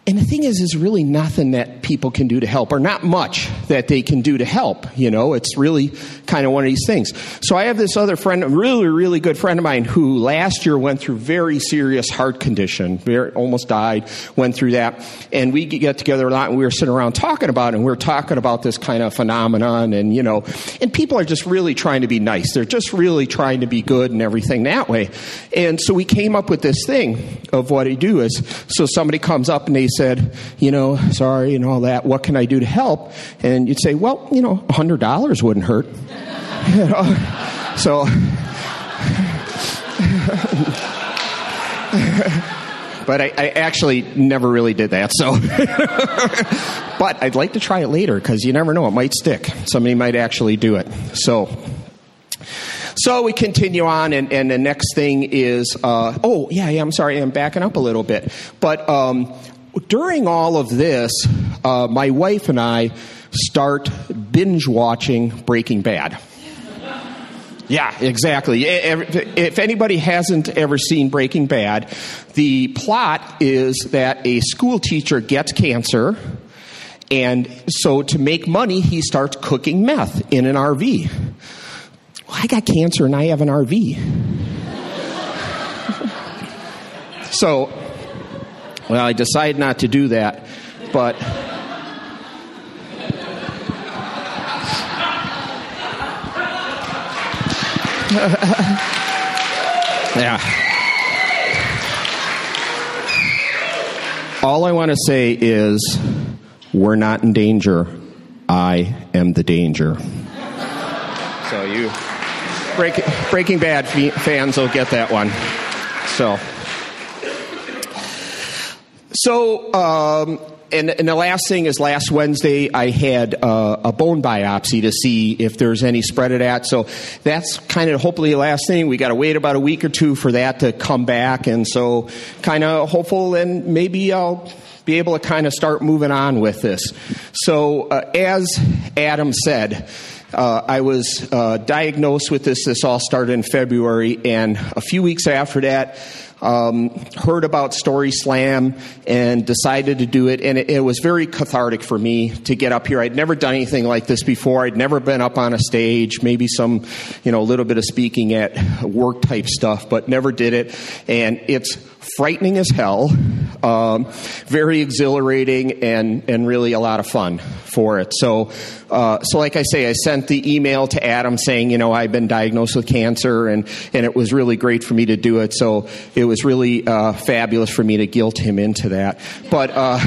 And the thing is, is really nothing that people can do to help, or not much that they can do to help. You know, it's really kind of one of these things. So I have this other friend, a really, really good friend of mine, who last year went through very serious heart condition, very, almost died, went through that, and we get together a lot, and we were sitting around talking about it, and we were talking about this kind of phenomenon, and you know, and people are just really trying to be nice. They're just really trying to be good and everything that way. And so we came up with this thing of what I do is, so somebody comes up and they said, you know, sorry and all that, what can I do to help? And you'd say, well, you know, $100 wouldn't hurt. You know? So, but I, I, actually never really did that. So, but I'd like to try it later because you never know; it might stick. Somebody might actually do it. So, so we continue on, and, and the next thing is, uh, oh yeah, yeah. I'm sorry, I'm backing up a little bit, but um, during all of this, uh, my wife and I start binge watching Breaking Bad. Yeah, exactly. If anybody hasn't ever seen Breaking Bad, the plot is that a school teacher gets cancer, and so to make money, he starts cooking meth in an RV. Well, I got cancer and I have an RV. so, well, I decided not to do that, but. yeah. All I want to say is we're not in danger. I am the danger. So you Break, Breaking Bad fans will get that one. So, so um, and, and, the last thing is last Wednesday I had uh, a bone biopsy to see if there's any spread of that. So that's kind of hopefully the last thing. We got to wait about a week or two for that to come back, and so kind of hopeful, and maybe I'll be able to kind of start moving on with this. So uh, as Adam said. Uh, I was uh, diagnosed with this. This all started in February, and a few weeks after that, um, heard about Story Slam and decided to do it. And it, it, was very cathartic for me to get up here. I'd never done anything like this before. I'd never been up on a stage, maybe some, you know, a little bit of speaking at work type stuff, but never did it. And it's frightening as hell, um, very exhilarating, and, and really a lot of fun for it. So, uh, so like I say, I sent the email to Adam saying, you know, I've been diagnosed with cancer, and, and it was really great for me to do it. So it was really uh, fabulous for me to guilt him into that. But. Uh,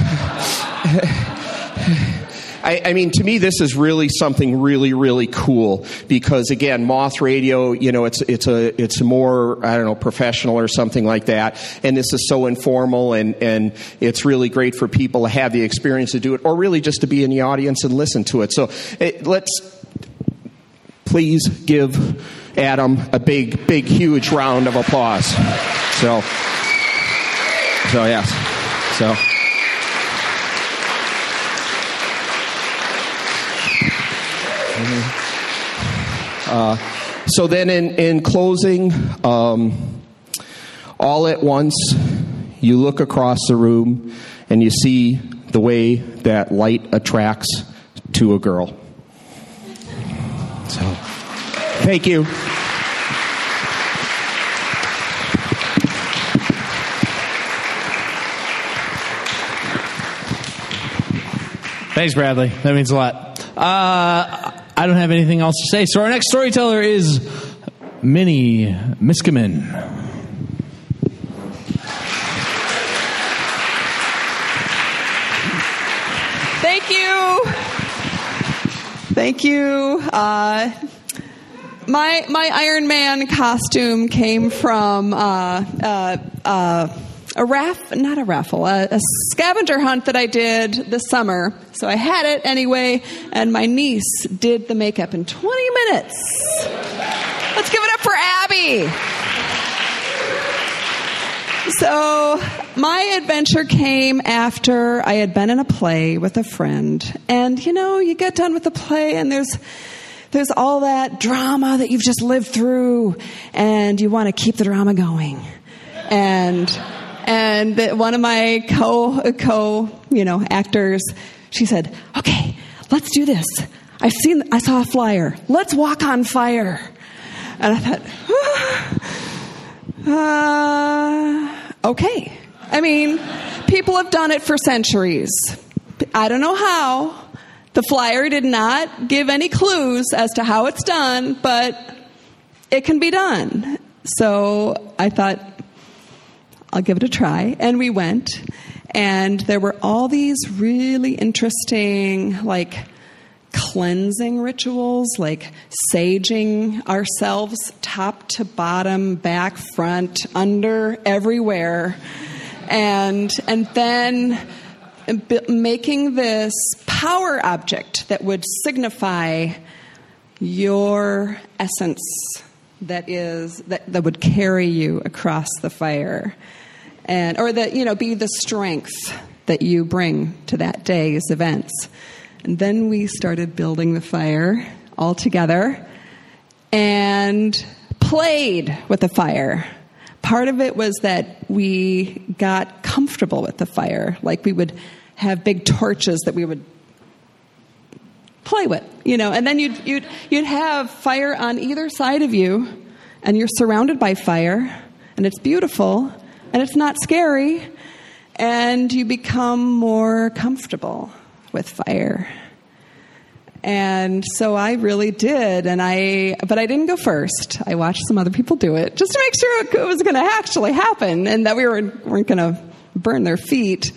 I, I, mean, to me, this is really something really, really cool because again, Moth Radio, you know, it's it's a it's more I don't know professional or something like that, and this is so informal and and it's really great for people to have the experience to do it, or really just to be in the audience and listen to it. So it, let's please give Adam a big, big, huge round of applause. So, so yes, so. Uh, so then, in, in closing, um, all at once, you look across the room and you see the way that light attracts to a girl. So, thank you. Thanks, Bradley. That means a lot. Uh, I don't have anything else to say. So our next storyteller is Minnie Miskimen. Thank you. Thank you. Uh, my my Iron Man costume came from uh, uh, uh a raff, not a raffle, a, a, scavenger hunt that I did this summer. So I had it anyway, and my niece did the makeup in 20 minutes. Let's give it up for Abby. So, my adventure came after I had been in a play with a friend. And, you know, you get done with the play and there's, there's all that drama that you've just lived through and you want to keep the drama going. And and one of my co co you know actors, she said, "Okay, let's do this. I've seen, I saw a flyer. Let's walk on fire." And I thought, uh, okay. I mean, people have done it for centuries. I don't know how. The flyer did not give any clues as to how it's done, but it can be done. So I thought, I'll give it a try. And we went, and there were all these really interesting, like, cleansing rituals, like saging ourselves top to bottom, back, front, under, everywhere. And, and then making this power object that would signify your essence that is that, that would carry you across the fire and or that you know be the strength that you bring to that day's events. And then we started building the fire all together and played with the fire. Part of it was that we got comfortable with the fire. Like we would have big torches that we would play with, you know, and then you'd, you'd, you'd have fire on either side of you, and you're surrounded by fire, and it's beautiful, and it's not scary, and you become more comfortable with fire. And so I really did, and I, but I didn't go first. I watched some other people do it just to make sure it was going to actually happen and that we were, weren't going to burn their feet.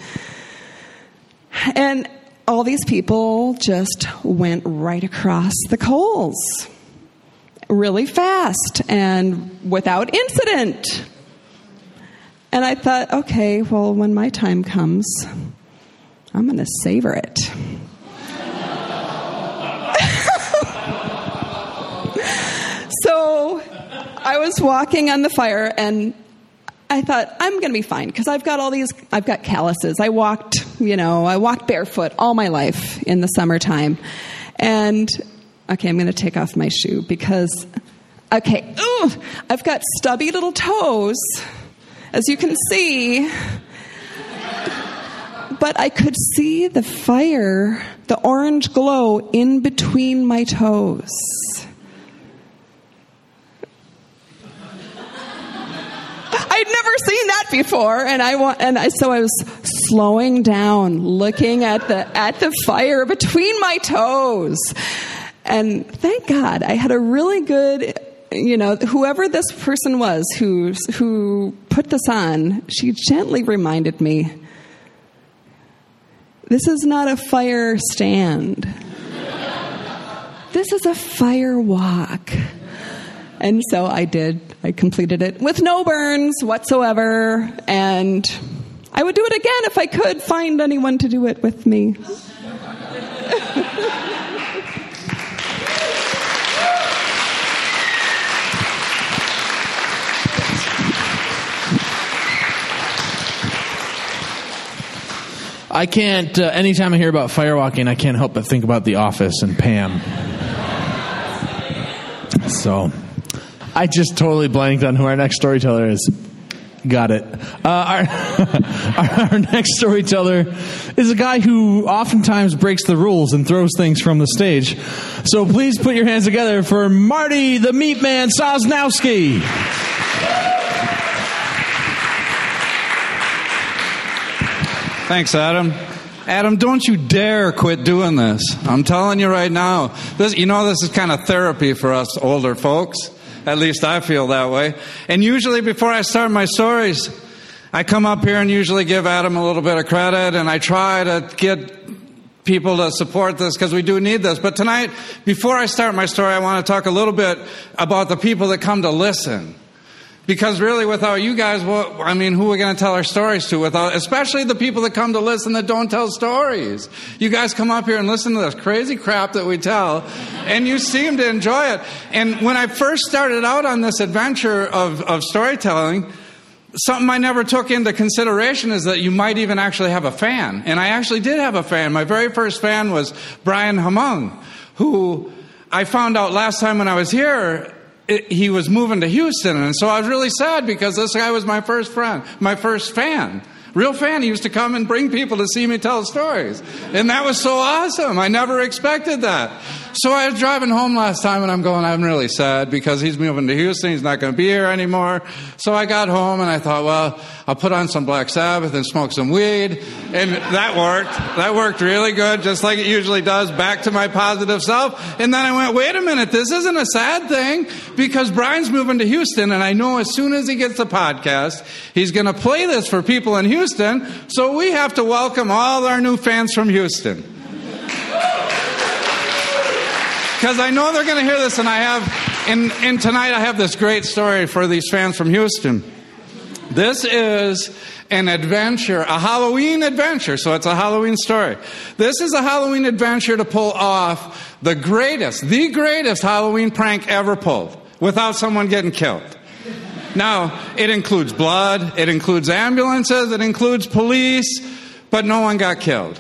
And all these people just went right across the coals really fast and without incident. And I thought, okay, well, when my time comes, I'm going to savor it. so I was walking on the fire and I thought I'm going to be fine because I've got all these I've got calluses. I walked, you know, I walked barefoot all my life in the summertime. And okay, I'm going to take off my shoe because okay, ooh, I've got stubby little toes as you can see. But I could see the fire, the orange glow in between my toes. I'd never seen that before, and I want, and I, so I was slowing down, looking at the at the fire between my toes, and thank God I had a really good, you know, whoever this person was who who put this on, she gently reminded me, this is not a fire stand. this is a fire walk. And so I did. I completed it with no burns whatsoever. And I would do it again if I could find anyone to do it with me. I can't, uh, anytime I hear about firewalking, I can't help but think about The Office and Pam. So, I just totally blanked on who our next storyteller is. Got it. Uh, our, our, next storyteller is a guy who oftentimes breaks the rules and throws things from the stage. So please put your hands together for Marty the Meat Man Sosnowski. Thanks, Adam. Adam, don't you dare quit doing this. I'm telling you right now. This, you know, this is kind of therapy for us older folks. At least I feel that way. And usually before I start my stories, I come up here and usually give Adam a little bit of credit and I try to get people to support this because we do need this. But tonight, before I start my story, I want to talk a little bit about the people that come to listen. Because really, without you guys, well, I mean, who are we going to tell our stories to? Without, especially the people that come to listen that don't tell stories. You guys come up here and listen to this crazy crap that we tell, and you seem to enjoy it. And when I first started out on this adventure of, of storytelling, something I never took into consideration is that you might even actually have a fan. And I actually did have a fan. My very first fan was Brian Hamung, who I found out last time when I was here it, he was moving to Houston, and so I was really sad because this guy was my first friend, my first fan. Real fan. He used to come and bring people to see me tell stories. And that was so awesome. I never expected that. So I was driving home last time and I'm going, I'm really sad because he's moving to Houston. He's not going to be here anymore. So I got home and I thought, well, I'll put on some Black Sabbath and smoke some weed. And that worked. That worked really good, just like it usually does, back to my positive self. And then I went, wait a minute, this isn't a sad thing because Brian's moving to Houston and I know as soon as he gets the podcast, he's going to play this for people in Houston. So we have to welcome all our new fans from Houston. Because I know they're going to hear this, and I have, and, and tonight I have this great story for these fans from Houston. This is an adventure, a Halloween adventure, so it's a Halloween story. This is a Halloween adventure to pull off the greatest, the greatest Halloween prank ever pulled without someone getting killed. Now, it includes blood, it includes ambulances, it includes police, but no one got killed.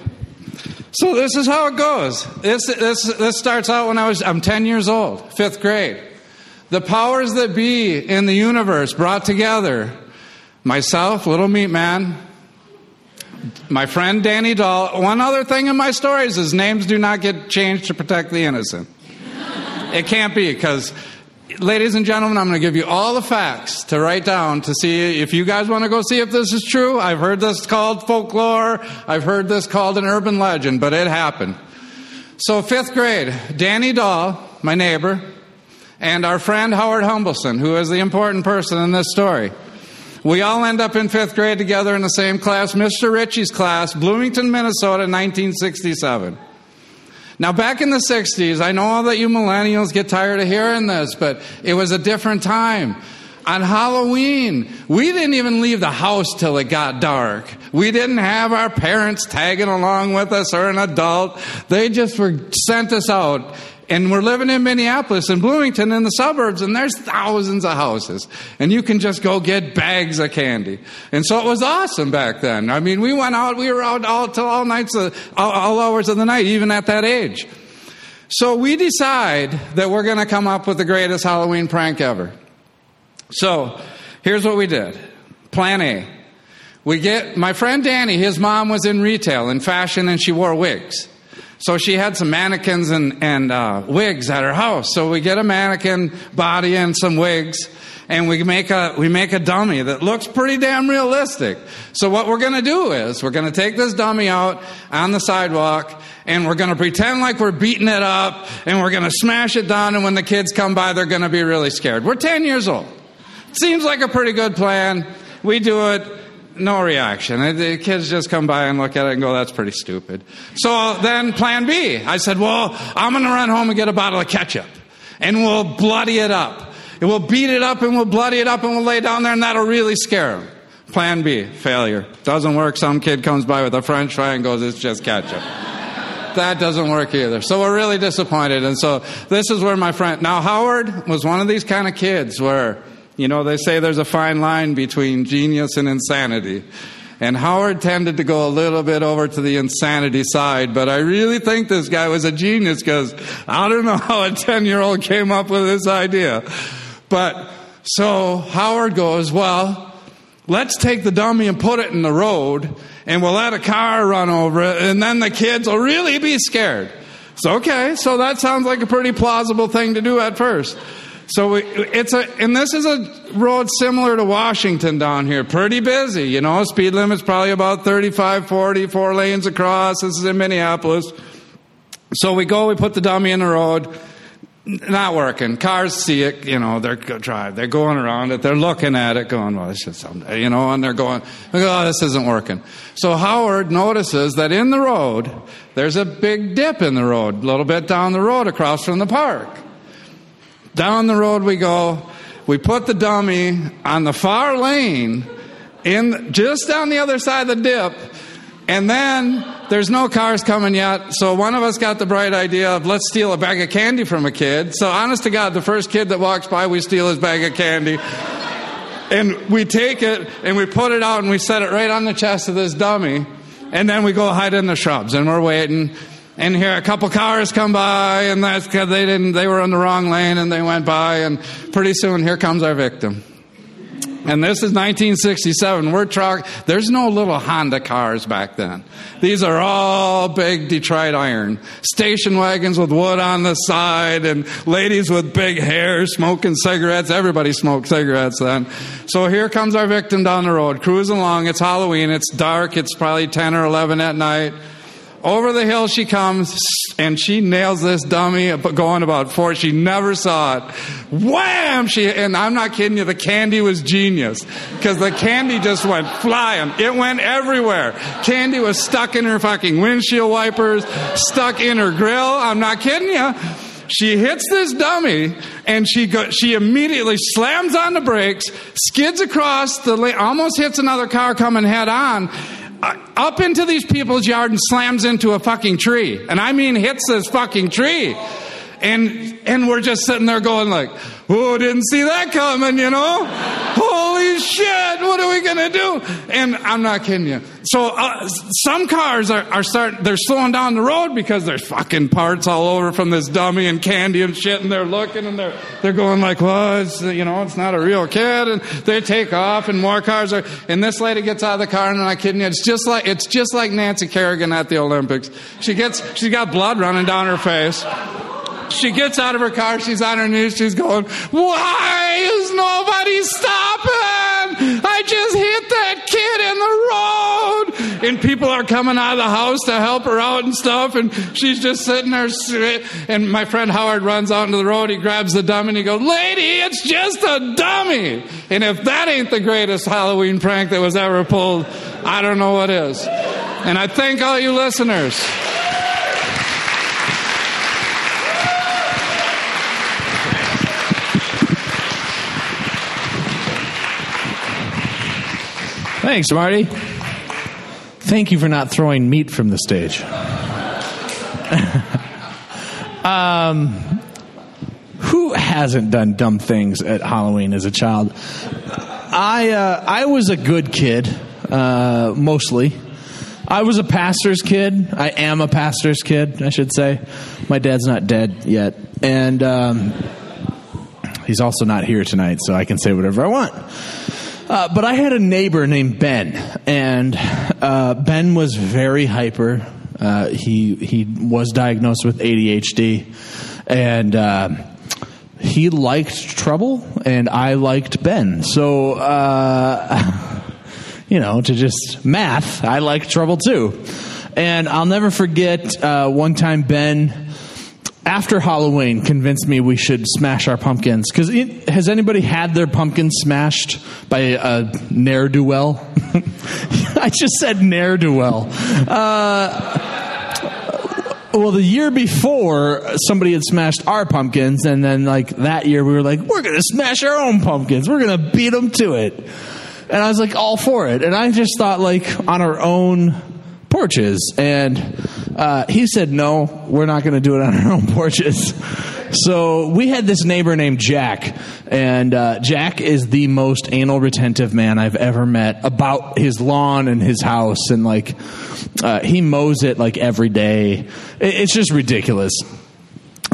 So this is how it goes. This, this, this starts out when I was, I'm 10 years old, fifth grade. The powers that be in the universe brought together myself, little meat man, my friend Danny Doll. One other thing in my stories is names do not get changed to protect the innocent. it can't be because ladies and gentlemen, I'm going to give you all the facts to write down to see if you guys want to go see if this is true. I've heard this called folklore. I've heard this called an urban legend, but it happened. So, fifth grade, Danny Dahl, my neighbor, and our friend Howard Humbleson, who is the important person in this story. We all end up in fifth grade together in the same class, Mr. Ritchie's class, Bloomington, Minnesota, 1967. Now, back in the 60s, I know all that you millennials get tired of hearing this, but it was a different time. On Halloween, we didn't even leave the house till it got dark. We didn't have our parents tagging along with us or an adult. They just were sent us out. And we're living in Minneapolis and Bloomington in the suburbs, and there's thousands of houses. And you can just go get bags of candy. And so it was awesome back then. I mean, we went out, we were out all till all nights, uh, all, all hours of the night, even at that age. So we decide that we're going to come up with the greatest Halloween prank ever. So here's what we did. Plan A. We get my friend Danny, his mom was in retail in fashion and she wore wigs. So she had some mannequins and, and uh, wigs at her house. So we get a mannequin body and some wigs and we make a we make a dummy that looks pretty damn realistic. So what we're going to do is we're going to take this dummy out on the sidewalk and we're going to pretend like we're beating it up and we're going to smash it down and when the kids come by they're going to be really scared. We're 10 years old. Seems like a pretty good plan. We do it. No reaction. The kids just come by and look at it and go, that's pretty stupid. So then plan B. I said, well, I'm going to run home and get a bottle of ketchup and we'll bloody it up. And we'll beat it up and we'll bloody it up and we'll lay down there and that'll really scare them. Plan B, failure. Doesn't work. Some kid comes by with a french fry and goes, it's just ketchup. that doesn't work either. So we're really disappointed. And so this is where my friend, now Howard was one of these kind of kids where you know, they say there's a fine line between genius and insanity. And Howard tended to go a little bit over to the insanity side, but I really think this guy was a genius because I don't know how a 10 year old came up with this idea. But so Howard goes, well, let's take the dummy and put it in the road and we'll let a car run over it and then the kids will really be scared. So, okay, so that sounds like a pretty plausible thing to do at first. So it's a, and this is a road similar to Washington down here. Pretty busy, you know. Speed limit's probably about 35, 40, four lanes across. This is in Minneapolis. So we go, we put the dummy in the road. Not working. Cars see it, you know, they're drive. They're going around it. They're looking at it, going, "Well, this is something," you know, and they're going, "Oh, this isn't working." So Howard notices that in the road, there's a big dip in the road, a little bit down the road across from the park. Down the road we go. We put the dummy on the far lane, in just on the other side of the dip, and then there's no cars coming yet. So one of us got the bright idea of let's steal a bag of candy from a kid. So honest to God, the first kid that walks by, we steal his bag of candy. and we take it and we put it out and we set it right on the chest of this dummy. And then we go hide in the shrubs and we're waiting and here a couple cars come by and that's because they didn't they were in the wrong lane and they went by and pretty soon here comes our victim. And this is 1967 we're truck there's no little honda cars back then. These are all big detroit iron. Station wagons with wood on the side and ladies with big hair smoking cigarettes. Everybody smoked cigarettes then. So here comes our victim down the road cruising along. It's halloween. It's dark. It's probably 10 or 11 at night over the hill she comes, and she nails this dummy going about four. She never saw it. Wham! She and I'm not kidding you. The candy was genius because the candy just went flying. It went everywhere. Candy was stuck in her fucking windshield wipers, stuck in her grill. I'm not kidding you. She hits this dummy and she go, she immediately slams on the brakes, skids across the lane, almost hits another car coming head on up into these people's yard and slams into a fucking tree. And I mean hits this fucking tree. And and we're just sitting there going like, oh, didn't see that coming, you know? Shit, what are we gonna do? And I'm not kidding you. So uh, some cars are, are starting, they're slowing down the road because there's fucking parts all over from this dummy and candy and shit, and they're looking and they're they're going like, well, it's you know, it's not a real kid, and they take off, and more cars are, and this lady gets out of the car, and I'm not kidding you, it's just like it's just like Nancy Kerrigan at the Olympics. She gets, she's got blood running down her face. She gets out of her car, she's on her knees, she's going, Why is nobody stopping? I just hit that kid in the road. And people are coming out of the house to help her out and stuff, and she's just sitting there. And my friend Howard runs out into the road. He grabs the dummy and he goes, "Lady, it's just a dummy." And if that ain't the greatest Halloween prank that was ever pulled, I don't know what is. And I thank all you listeners. Thanks, Marty. Thank you for not throwing meat from the stage. um, who hasn't done dumb things at Halloween as a child? I uh, I was a good kid, uh, mostly. I was a pastor's kid. I am a pastor's kid, I should say. My dad's not dead yet, and um, he's also not here tonight, so I can say whatever I want. Uh, but I had a neighbor named Ben, and uh, Ben was very hyper. Uh, he he was diagnosed with ADHD, and uh, he liked trouble, and I liked Ben. So, uh, you know, to just math, I liked trouble too. And I'll never forget one time Ben after Halloween convinced me we should smash our pumpkins. Because has anybody had their pumpkins smashed by a ne'er do well? I just said ne'er do well. Uh, well, the year before, somebody had smashed our pumpkins, and then like that year, we were like, we're gonna smash our own pumpkins. We're gonna beat them to it. And I was like, all for it. And I just thought, like, on our own porches. And uh, he said, no, we're not going to do it on our own porches. So we had this neighbor named Jack, and uh, Jack is the most anal retentive man I've ever met about his lawn and his house, and like uh, he mows it like every day. It's just ridiculous.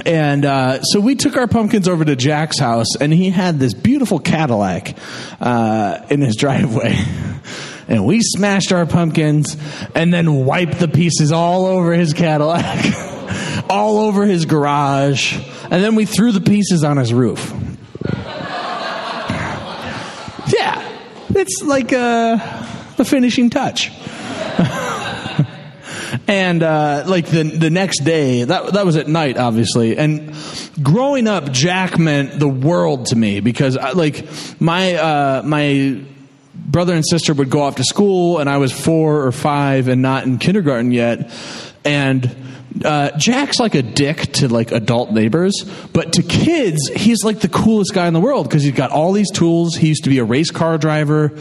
And uh, so we took our pumpkins over to Jack's house, and he had this beautiful Cadillac uh, in his driveway. And we smashed our pumpkins and then wiped the pieces all over his Cadillac, all over his garage, and then we threw the pieces on his roof. Yeah, it's like uh, the finishing touch. and uh, like the the next day, that that was at night, obviously. And growing up, Jack meant the world to me because, I, like, my uh, my brother and sister would go off to school, and I was four or five and not in kindergarten yet. And uh, Jack's like a dick to like adult neighbors, but to kids, he's like the coolest guy in the world because he's got all these tools. He used to be a race car driver,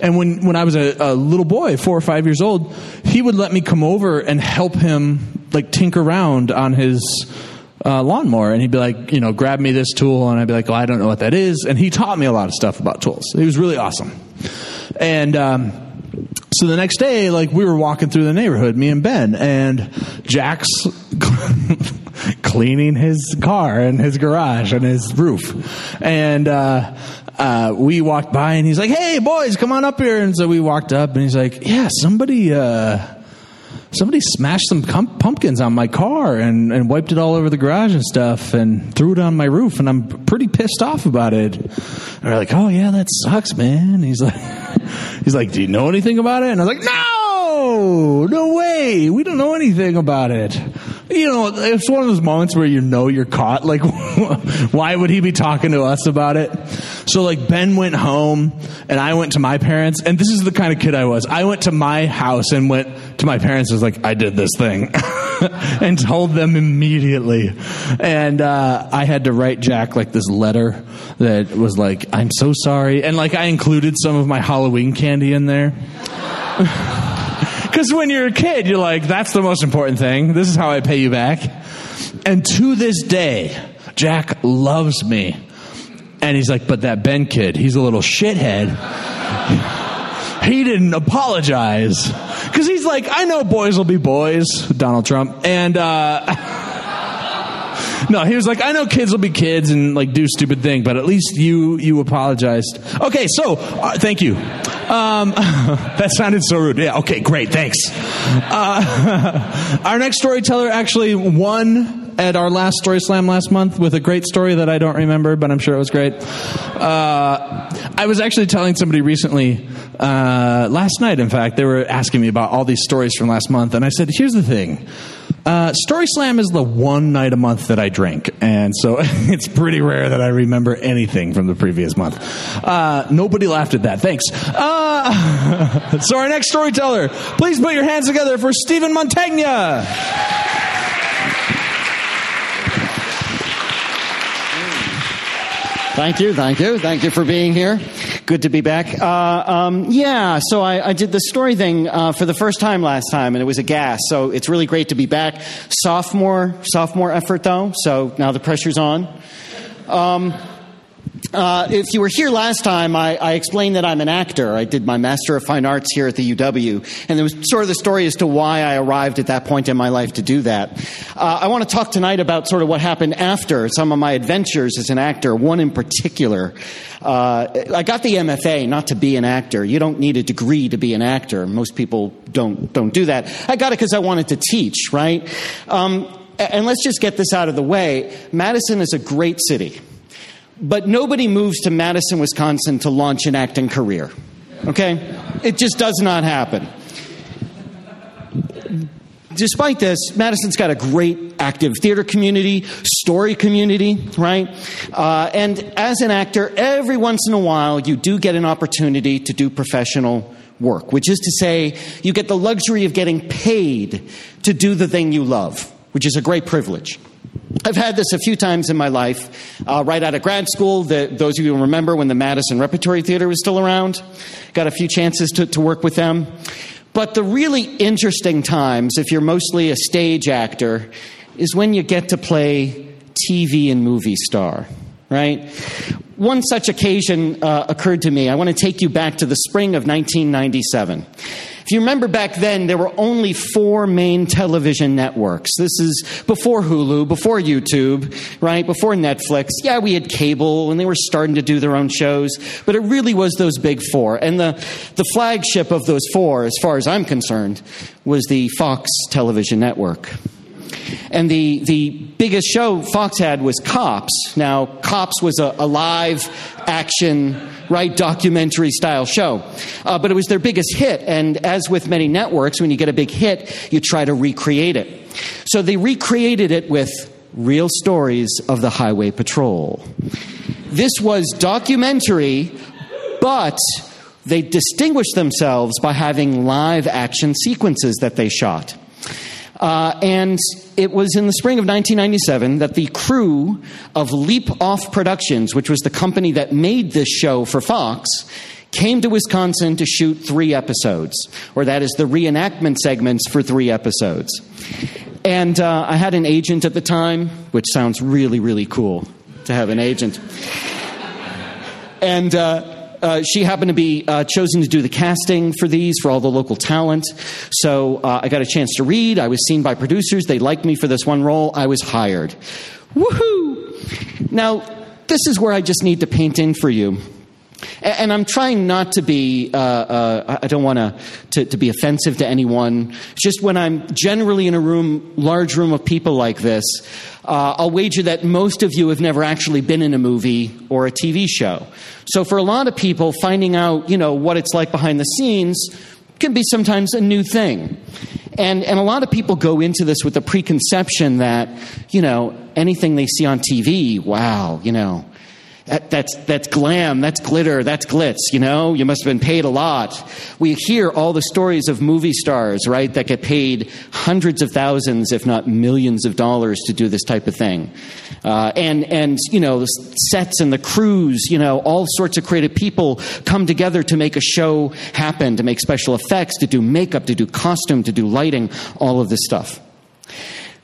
and when when I was a, a little boy, four or five years old, he would let me come over and help him like tinker around on his uh, lawnmower, and he'd be like, you know, grab me this tool, and I'd be like, oh, I don't know what that is, and he taught me a lot of stuff about tools. He was really awesome, and. Um, so the next day, like we were walking through the neighborhood, me and Ben, and Jack's cleaning his car and his garage and his roof, and uh, uh, we walked by, and he's like, "Hey, boys, come on up here." And so we walked up, and he's like, "Yeah, somebody." Uh, somebody smashed some pumpkins on my car and, and wiped it all over the garage and stuff and threw it on my roof and I'm pretty pissed off about it. And they're like, oh yeah, that sucks, man. He's like, he's like, do you know anything about it? And I was like, no, no way. We don't know anything about it. You know, it's one of those moments where you know you're caught. Like, why would he be talking to us about it? So like Ben went home and I went to my parents and this is the kind of kid I was. I went to my house and went to my parents and was like, I did this thing and told them immediately. And, uh, I had to write Jack like this letter that was like, I'm so sorry. And like I included some of my Halloween candy in there. Because when you're a kid, you're like, that's the most important thing. This is how I pay you back. And to this day, Jack loves me. And he's like, but that Ben kid, he's a little shithead. he didn't apologize. Because he's like, I know boys will be boys, Donald Trump. And, uh, no, he was like, I know kids will be kids and like do stupid thing, but at least you you apologized. Okay, so uh, thank you. Um, that sounded so rude. Yeah. Okay. Great. Thanks. Uh, our next storyteller actually won at our last story slam last month with a great story that I don't remember, but I'm sure it was great. Uh, I was actually telling somebody recently uh, last night, in fact, they were asking me about all these stories from last month, and I said, "Here's the thing." Uh, Story Slam is the one night a month that I drink, and so it's pretty rare that I remember anything from the previous month. Uh, nobody laughed at that. Thanks. Uh, so our next storyteller, please put your hands together for Stephen Montagna. Thank you, thank you, thank you for being here. Good to be back. Uh, um, yeah, so I, I, did the story thing uh, for the first time last time, and it was a gas. So it's really great to be back. Sophomore, sophomore effort though. So now the pressure's on. Um, uh, if you were here last time, I, I, explained that I'm an actor. I did my Master of Fine Arts here at the UW, and there was sort of the story as to why I arrived at that point in my life to do that. Uh, I want to talk tonight about sort of what happened after some of my adventures as an actor. One in particular, uh, I got the MFA not to be an actor. You don't need a degree to be an actor. Most people don't don't do that. I got it because I wanted to teach, right? Um, and let's just get this out of the way. Madison is a great city. But nobody moves to Madison, Wisconsin to launch an acting career. Okay? It just does not happen. Despite this, Madison's got a great active theater community, story community, right? Uh, and as an actor, every once in a while, you do get an opportunity to do professional work, which is to say, you get the luxury of getting paid to do the thing you love, which is a great privilege. I've had this a few times in my life. Uh, right out of grad school, the, those of you who remember when the Madison Repertory Theater was still around, got a few chances to, to work with them. But the really interesting times, if you're mostly a stage actor, is when you get to play TV and movie star, right? One such occasion uh, occurred to me. I want to take you back to the spring of 1997. If you remember back then, there were only four main television networks. This is before Hulu, before YouTube, right? Before Netflix. Yeah, we had cable and they were starting to do their own shows, but it really was those big four. And the, the flagship of those four, as far as I'm concerned, was the Fox television network. And the, the biggest show Fox had was Cops. Now, Cops was a, a live action, right, documentary style show. Uh, but it was their biggest hit. And as with many networks, when you get a big hit, you try to recreate it. So they recreated it with real stories of the Highway Patrol. This was documentary, but they distinguished themselves by having live action sequences that they shot. Uh, and it was in the spring of 1997 that the crew of Leap Off Productions, which was the company that made this show for Fox, came to Wisconsin to shoot three episodes, or that is the reenactment segments for three episodes. And uh, I had an agent at the time, which sounds really, really cool to have an agent. And uh, uh, she happened to be uh, chosen to do the casting for these for all the local talent. So uh, I got a chance to read. I was seen by producers. They liked me for this one role. I was hired. Woohoo! Now, this is where I just need to paint in for you. And I'm trying not to be, uh, uh, I don't want to, to be offensive to anyone. Just when I'm generally in a room, large room of people like this, uh, I'll wager that most of you have never actually been in a movie or a TV show. So for a lot of people, finding out, you know, what it's like behind the scenes can be sometimes a new thing. And, and a lot of people go into this with the preconception that, you know, anything they see on TV, wow, you know, that, that's, that's glam, that's glitter, that's glitz, you know? You must have been paid a lot. We hear all the stories of movie stars, right, that get paid hundreds of thousands, if not millions of dollars to do this type of thing. Uh, and, and, you know, the sets and the crews, you know, all sorts of creative people come together to make a show happen, to make special effects, to do makeup, to do costume, to do lighting, all of this stuff.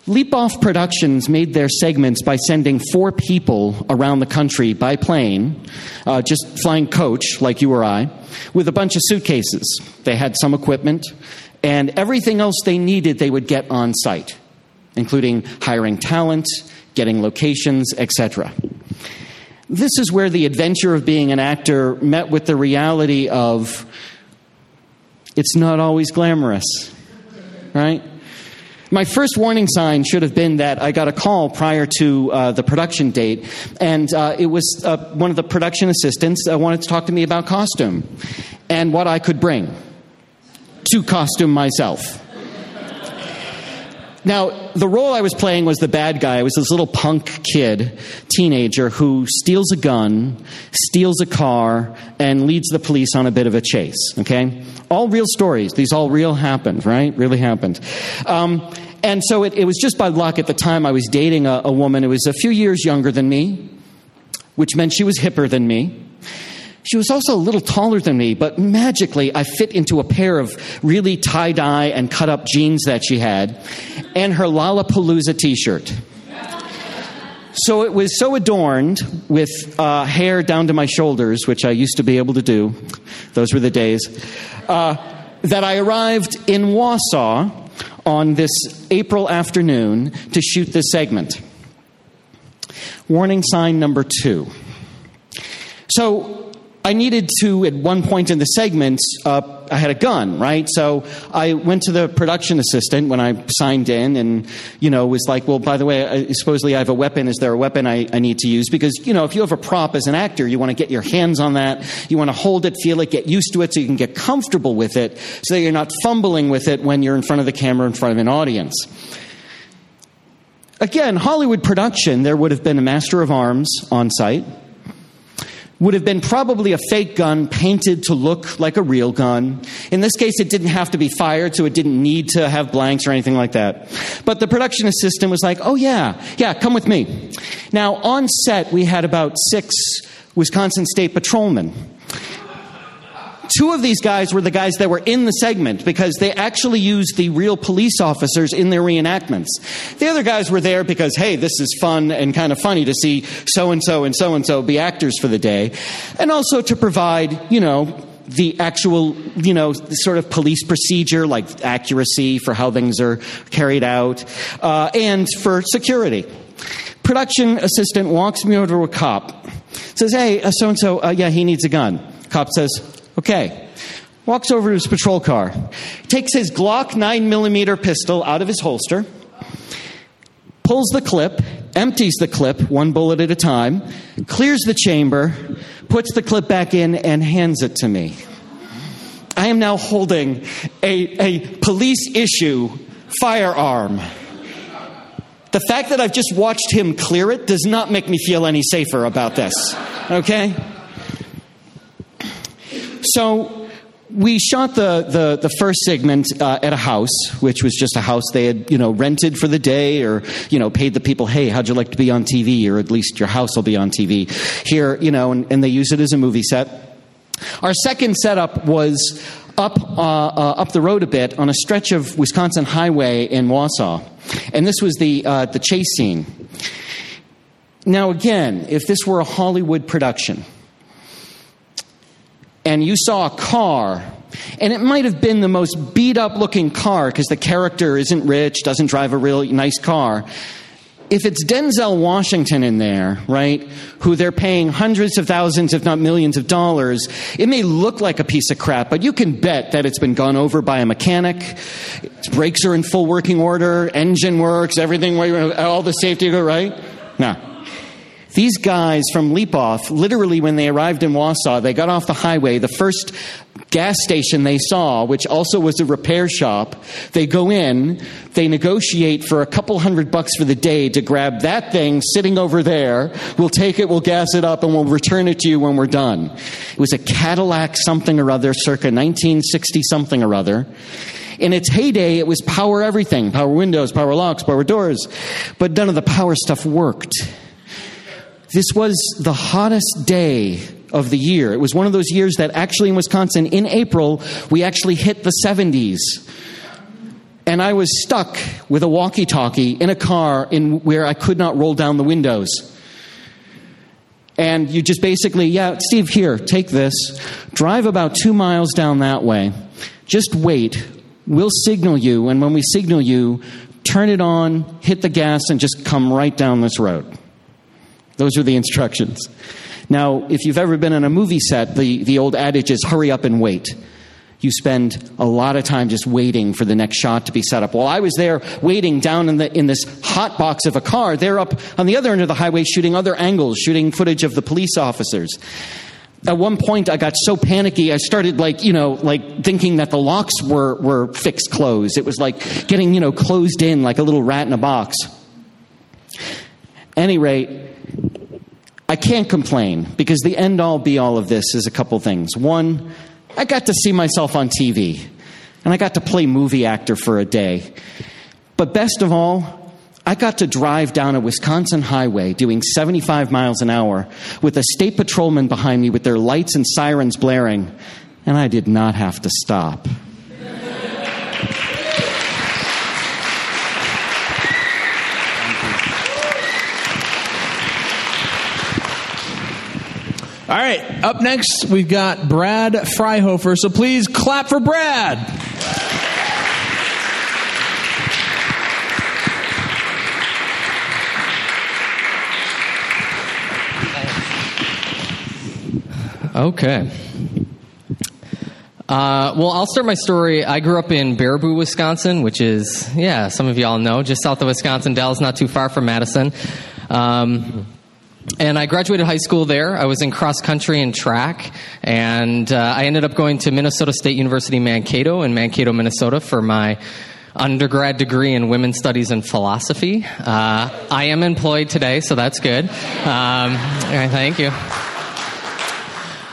Leap Off Productions made their segments by sending four people around the country by plane, uh, just flying coach like you or I, with a bunch of suitcases. They had some equipment, and everything else they needed they would get on site, including hiring talent, getting locations, etc. This is where the adventure of being an actor met with the reality of it's not always glamorous, right? My first warning sign should have been that I got a call prior to uh, the production date, and uh, it was uh, one of the production assistants that wanted to talk to me about costume. and what I could bring to costume myself. Now, the role I was playing was the bad guy. I was this little punk kid, teenager, who steals a gun, steals a car, and leads the police on a bit of a chase. Okay? All real stories. These all real happened, right? Really happened. Um, and so it, it, was just by luck at the time I was dating a, a woman who was a few years younger than me, which meant she was hipper than me. She was also a little taller than me, but magically I fit into a pair of really tie dye and cut up jeans that she had and her Lollapalooza t shirt. So it was so adorned with uh, hair down to my shoulders, which I used to be able to do. Those were the days. Uh, that I arrived in Wausau on this April afternoon to shoot this segment. Warning sign number two. So I needed to, at one point in the segment, uh, I had a gun, right? So I went to the production assistant when I signed in and, you know, was like, well, by the way, I, supposedly I have a weapon. Is there a weapon I, I need to use? Because, you know, if you have a prop as an actor, you want to get your hands on that. You want to hold it, feel it, get used to it so you can get comfortable with it so that you're not fumbling with it when you're in front of the camera in front of an audience. Again, Hollywood production, there would have been a master of arms on site would have been probably a fake gun painted to look like a real gun. In this case, it didn't have to be fired, so it didn't need to have blanks or anything like that. But the production assistant was like, oh, yeah, yeah, come with me. Now, on set, we had about six Wisconsin State patrolmen two of these guys were the guys that were in the segment because they actually used the real police officers in their reenactments. The other guys were there because, hey, this is fun and kind of funny to see so and so and so and so be actors for the day. And also to provide, you know, the actual, you know, sort of police procedure, like accuracy for how things are carried out, uh, and for security. Production assistant walks me over to a cop, says, "Hey, so and so, yeah, he needs a gun." Cop says, Okay. Walks over to his patrol car, takes his Glock 9mm pistol out of his holster, pulls the clip, empties the clip one bullet at a time, clears the chamber, puts the clip back in, and hands it to me. I am now holding a, a police issue firearm. The fact that I've just watched him clear it does not make me feel any safer about this. Okay? So we shot the, the, the first segment uh, at a house, which was just a house they had, you know, rented for the day or, you know, paid the people, hey, how'd you like to be on TV? Or at least your house will be on TV. Here, you know, and, and they use it as a movie set. Our second setup was up, uh, uh, up the road a bit on a stretch of Wisconsin Highway in Wausau. And this was the, uh, the chase scene. Now, again, if this were a Hollywood production, and you saw a car, and it might have been the most beat up looking car because the character isn't rich, doesn't drive a really nice car. If it's Denzel Washington in there, right, who they're paying hundreds of thousands, if not millions of dollars, it may look like a piece of crap, but you can bet that it's been gone over by a mechanic. Its brakes are in full working order, engine works, everything, all the safety, right? Now, these guys from Leapoff, literally when they arrived in Wausau, they got off the highway. The first gas station they saw, which also was a repair shop, they go in, they negotiate for a couple hundred bucks for the day to grab that thing sitting over there. We'll take it, we'll gas it up, and we'll return it to you when we're done. It was a Cadillac something or other, circa 1960 something or other. In its heyday, it was power everything power windows, power locks, power doors. But none of the power stuff worked. This was the hottest day of the year. It was one of those years that actually in Wisconsin, in April, we actually hit the 70s. And I was stuck with a walkie talkie in a car in where I could not roll down the windows. And you just basically, yeah, Steve, here, take this. Drive about two miles down that way. Just wait. We'll signal you. And when we signal you, turn it on, hit the gas, and just come right down this road. Those are the instructions. Now, if you've ever been on a movie set, the, the old adage is hurry up and wait. You spend a lot of time just waiting for the next shot to be set up. While I was there waiting down in, the, in this hot box of a car, they're up on the other end of the highway shooting other angles, shooting footage of the police officers. at one point I got so panicky I started like you know like thinking that the locks were were fixed closed. It was like getting you know closed in like a little rat in a box. Any rate, I can't complain because the end all be all of this is a couple things. One, I got to see myself on TV and I got to play movie actor for a day. But best of all, I got to drive down a Wisconsin highway doing 75 miles an hour with a state patrolman behind me with their lights and sirens blaring, and I did not have to stop. All right, up next, we've got Brad Freihofer. So please clap for Brad. Okay. Uh, well, I'll start my story. I grew up in Baraboo, Wisconsin, which is, yeah, some of y'all know, just south of Wisconsin. Dells, not too far from Madison. Um, and I graduated high school there. I was in cross country and track, and uh, I ended up going to Minnesota State University Mankato in Mankato, Minnesota, for my undergrad degree in women's studies and philosophy. Uh, I am employed today, so that's good. Um, thank you.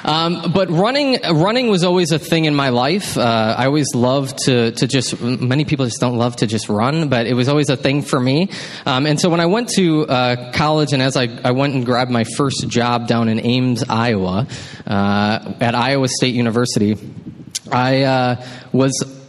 Um, but running, running was always a thing in my life. Uh, I always loved to, to just, many people just don't love to just run, but it was always a thing for me. Um, and so when I went to uh, college and as I, I went and grabbed my first job down in Ames, Iowa, uh, at Iowa State University, I uh, was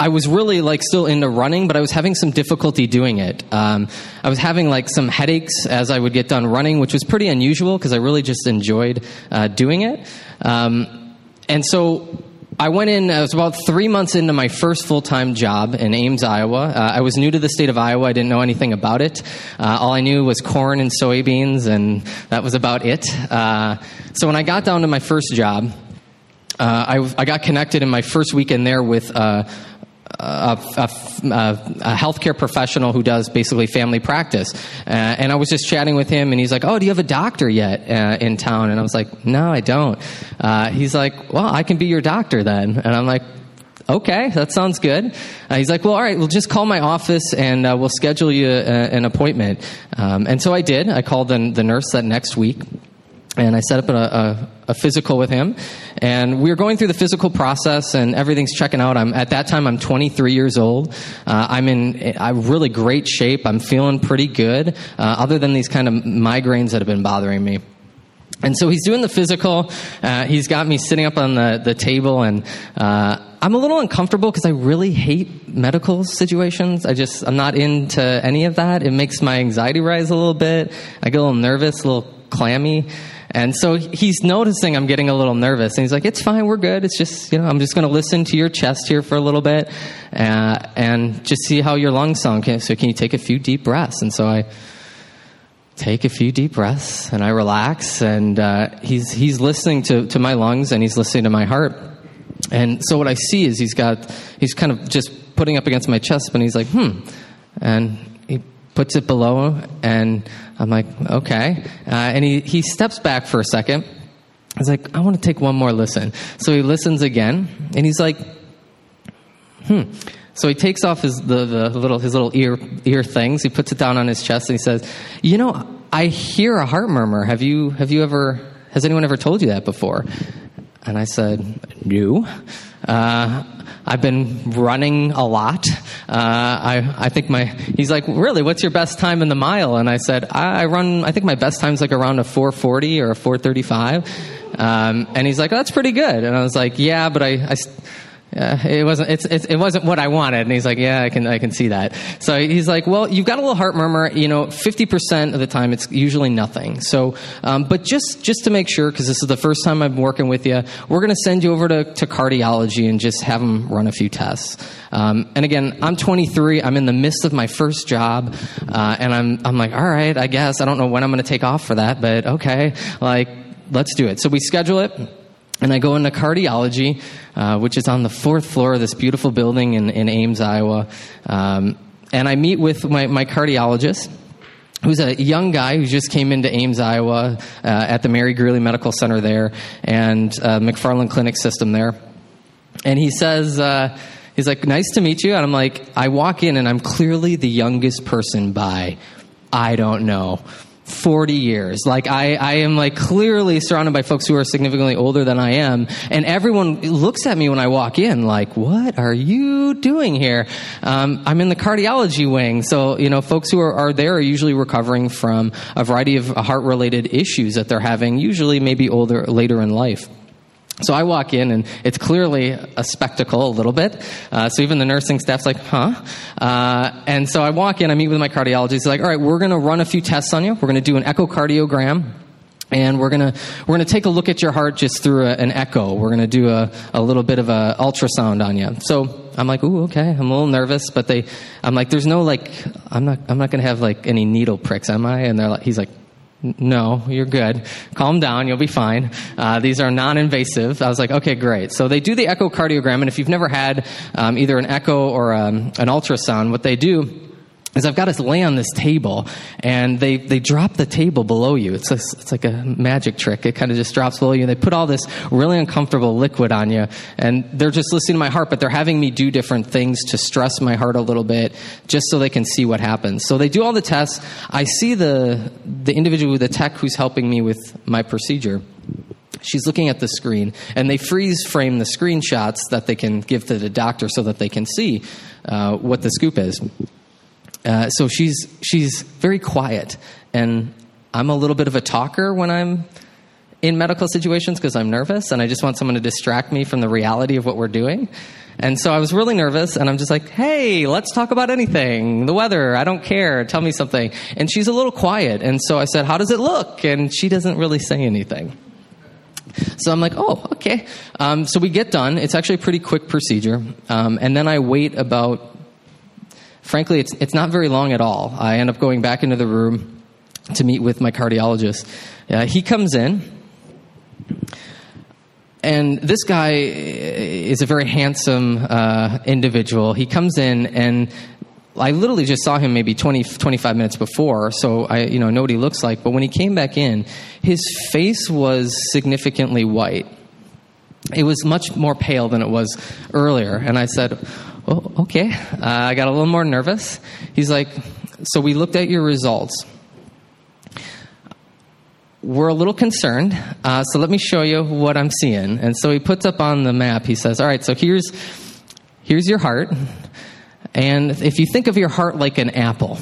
I was really like still into running, but I was having some difficulty doing it. Um, I was having like some headaches as I would get done running, which was pretty unusual because I really just enjoyed uh, doing it. Um, and so I went in, I was about three months into my first full time job in Ames, Iowa. Uh, I was new to the state of Iowa. I didn't know anything about it. Uh, all I knew was corn and soybeans, and that was about it. Uh, so when I got down to my first job, uh, I, I, got connected in my first weekend there with uh, a, a, a, healthcare professional who does basically family practice. Uh, and I was just chatting with him, and he's like, "Oh, do you have a doctor yet uh, in town?" And I was like, "No, I don't." Uh, he's like, "Well, I can be your doctor then." And I'm like, okay, that sounds good. Uh, he's like, well, all right, we'll just call my office and uh, we'll schedule you a, an appointment. Um, and so I did. I called the, the nurse that next week and I set up a, a, a, physical with him, and we were going through the physical process, and everything's checking out. I'm at that time I'm 23 years old. Uh, I'm in a really great shape. I'm feeling pretty good, uh, other than these kind of migraines that have been bothering me. And so he's doing the physical. Uh, he's got me sitting up on the, the table, and uh, I'm a little uncomfortable because I really hate medical situations. I just I'm not into any of that. It makes my anxiety rise a little bit. I get a little nervous, a little clammy. And so he's noticing I'm getting a little nervous, and he's like, "It's fine, we're good. It's just, you know, I'm just going to listen to your chest here for a little bit, uh, and just see how your lungs sound. So can you take a few deep breaths?" And so I take a few deep breaths, and I relax, and uh, he's he's listening to to my lungs, and he's listening to my heart. And so what I see is he's got he's kind of just putting up against my chest, and he's like, "Hmm," and puts it below, and I'm like, okay. Uh, and he, he steps back for a second. He's like, I want to take one more listen. So he listens again, and he's like, hmm. So he takes off his the, the little his little ear ear things. He puts it down on his chest, and he says, "You know, I hear a heart murmur. Have you have you ever has anyone ever told you that before?" And I said, New. Uh, I've been running a lot. Uh, I, I think my, he's like, really, what's your best time in the mile? And I said, I, I run, I think my best time's like around a 440 or a 435. Um, and he's like, that's pretty good. And I was like, yeah, but I, I yeah, it wasn't. It's, it's, it wasn't what I wanted. And he's like, yeah, I can, I can see that. So he's like, well, you've got a little heart murmur. You know, fifty percent of the time, it's usually nothing. So, um, but just, just to make sure, because this is the first time I'm working with you, we're going to send you over to, to cardiology and just have them run a few tests. Um, and again, I'm 23. I'm in the midst of my first job, uh, and I'm, I'm like, all right, I guess I don't know when I'm going to take off for that, but okay, like, let's do it. So we schedule it. And I go into cardiology, uh, which is on the fourth floor of this beautiful building in, in Ames, Iowa. Um, and I meet with my, my cardiologist. who's a young guy who just came into Ames, Iowa, uh, at the Mary Greeley Medical Center there and uh, McFarland Clinic System there. And he says, uh, he's like, nice to meet you. And I'm like, I walk in and I'm clearly the youngest person by, I don't know, 40 years. Like I, I am like clearly surrounded by folks who are significantly older than I am. And everyone looks at me when I walk in like, what are you doing here? Um, I'm in the cardiology wing. So, you know, folks who are, are there are usually recovering from a variety of heart related issues that they're having, usually maybe older, later in life. So I walk in and it's clearly a spectacle a little bit. Uh, so even the nursing staff's like, huh? Uh, and so I walk in, I meet with my cardiologist. He's like, all right, we're going to run a few tests on you. We're going to do an echocardiogram. And we're gonna we're gonna take a look at your heart just through a, an echo. We're gonna do a, a little bit of a ultrasound on you. So I'm like, ooh, okay. I'm a little nervous, but they, I'm like, there's no like, I'm not I'm not gonna have like any needle pricks, am I? And they're like, he's like, no, you're good. Calm down. You'll be fine. Uh, these are non-invasive. I was like, okay, great. So they do the echocardiogram, and if you've never had um, either an echo or um, an ultrasound, what they do is I've got to lay on this table, and they, they drop the table below you. It's, a, it's like a magic trick. It kind of just drops below you. And they put all this really uncomfortable liquid on you, and they're just listening to my heart, but they're having me do different things to stress my heart a little bit, just so they can see what happens. So they do all the tests. I see the the individual, with the tech who's helping me with my procedure. She's looking at the screen, and they freeze frame the screenshots that they can give to the doctor so that they can see uh, what the scoop is. Uh, so she's she's very quiet, and I'm a little bit of a talker when I'm in medical situations because I'm nervous and I just want someone to distract me from the reality of what we're doing. And so I was really nervous and I'm just like, hey, let's talk about anything. The weather, I don't care. Tell me something. And she's a little quiet. And so I said, how does it look? And she doesn't really say anything. So I'm like, oh, okay. Um, so we get done. It's actually a pretty quick procedure. Um, and then I wait about frankly, it's, it's not very long at all. I end up going back into the room to meet with my cardiologist. Uh, he comes in, and this guy is a very handsome uh, individual. He comes in, and I literally just saw him maybe 20, 25 minutes before, so I you know, know what he looks like. But when he came back in, his face was significantly white. It was much more pale than it was earlier. And I said, oh, okay. Uh, I got a little more nervous. He's like, so we looked at your results. We're a little concerned, uh, so let me show you what I'm seeing. And so he puts up on the map, he says, all right, so here's, here's your heart. And if you think of your heart like an apple,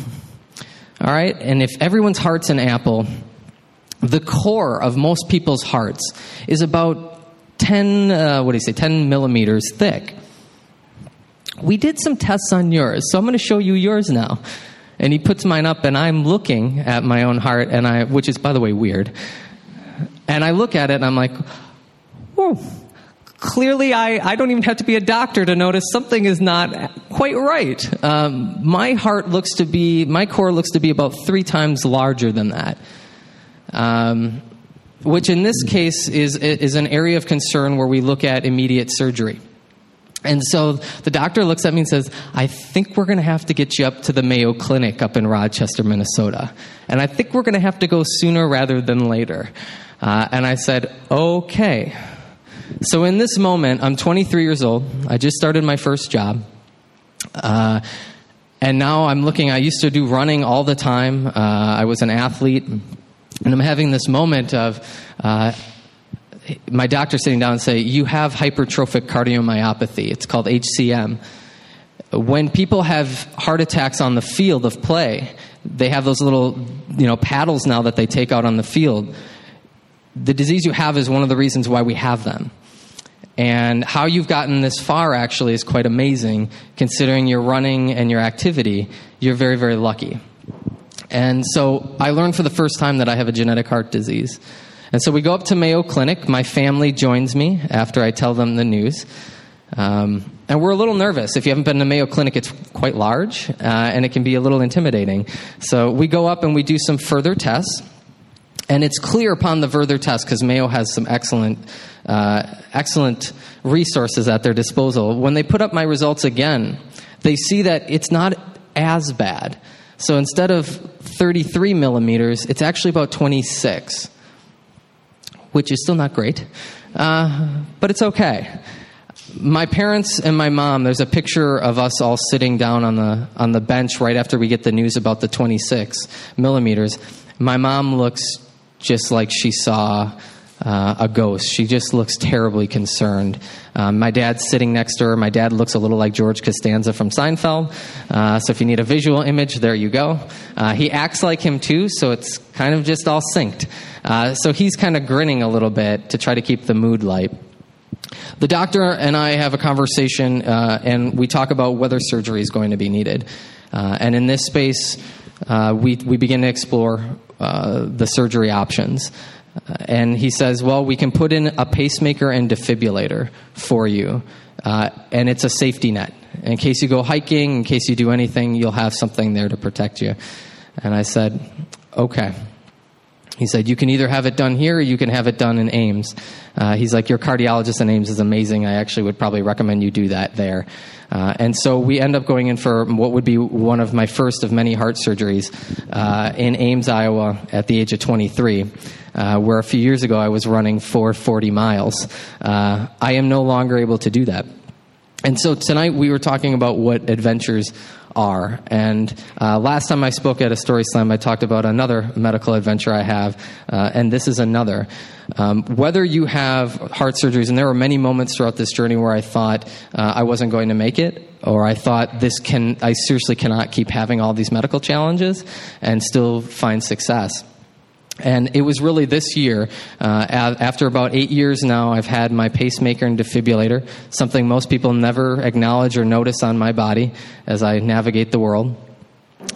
all right, and if everyone's heart's an apple, the core of most people's hearts is about 10, uh, what do you say, 10 millimeters thick we did some tests on yours, so I'm going to show you yours now. And he puts mine up, and I'm looking at my own heart, and I, which is, by the way, weird. And I look at it, and I'm like, whoa. Clearly, I, I don't even have to be a doctor to notice something is not quite right. Um, my heart looks to be, my core looks to be about three times larger than that. Um, which in this case is, is an area of concern where we look at immediate surgery. And so the doctor looks at me and says, I think we're going to have to get you up to the Mayo Clinic up in Rochester, Minnesota. And I think we're going to have to go sooner rather than later. Uh, and I said, okay. So in this moment, I'm 23 years old. I just started my first job. Uh, and now I'm looking, I used to do running all the time. Uh, I was an athlete. And I'm having this moment of, uh, my doctor sitting down and say, You have hypertrophic cardiomyopathy. It's called HCM. When people have heart attacks on the field of play, they have those little you know, paddles now that they take out on the field. The disease you have is one of the reasons why we have them. And how you've gotten this far actually is quite amazing, considering your running and your activity. You're very, very lucky. And so I learned for the first time that I have a genetic heart disease. And so we go up to Mayo Clinic. My family joins me after I tell them the news. Um, and we're a little nervous. If you haven't been to Mayo Clinic, it's quite large uh, and it can be a little intimidating. So we go up and we do some further tests. And it's clear upon the further tests because Mayo has some excellent, uh, excellent resources at their disposal. When they put up my results again, they see that it's not as bad. So instead of 33 millimeters, it's actually about 26, which is still not great, uh, but it's okay. My parents and my mom, there's a picture of us all sitting down on the, on the bench right after we get the news about the 26 millimeters. My mom looks just like she saw uh, a ghost. She just looks terribly concerned. Um, my dad's sitting next to her. My dad looks a little like George Costanza from Seinfeld. Uh, so if you need a visual image, there you go. Uh, he acts like him too, so it's kind of just all synced. Uh, so he's kind of grinning a little bit to try to keep the mood light. The doctor and I have a conversation, uh, and we talk about whether surgery is going to be needed. Uh, and in this space, we, we begin to explore the surgery options. And he says, Well, we can put in a pacemaker and defibrillator for you, uh, and it's a safety net. In case you go hiking, in case you do anything, you'll have something there to protect you. And I said, Okay. He said, You can either have it done here or you can have it done in Ames. Uh, he's like, Your cardiologist in Ames is amazing. I actually would probably recommend you do that there. Uh, and so we end up going in for what would be one of my first of many heart surgeries uh, in Ames, Iowa, at the age of 23. Uh, where a few years ago I was running for 40 miles. Uh, I am no longer able to do that. And so tonight we were talking about what adventures are. And uh, last time I spoke at a story slam, I talked about another medical adventure I have, uh, and this is another. Um, whether you have heart surgeries, and there were many moments throughout this journey where I thought uh, I wasn't going to make it, or I thought this can, I seriously cannot keep having all these medical challenges and still find success. And it was really this year, uh, after about eight years now, I've had my pacemaker and defibrillator, something most people never acknowledge or notice on my body as I navigate the world.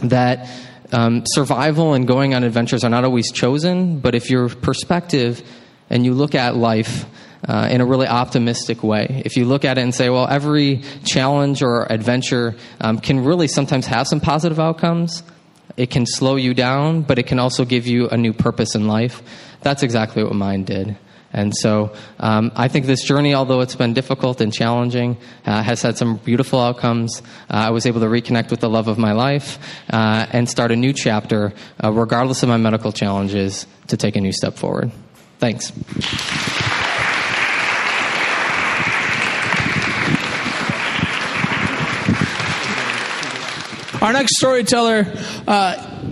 That um, survival and going on adventures are not always chosen, but if your perspective and you look at life uh, in a really optimistic way, if you look at it and say, well, every challenge or adventure um, can really sometimes have some positive outcomes, it can slow you down, but it can also give you a new purpose in life. That's exactly what mine did. And so um, I think this journey, although it's been difficult and challenging, uh, has had some beautiful outcomes. Uh, I was able to reconnect with the love of my life uh, and start a new chapter, uh, regardless of my medical challenges, to take a new step forward. Thanks. Our next storyteller uh,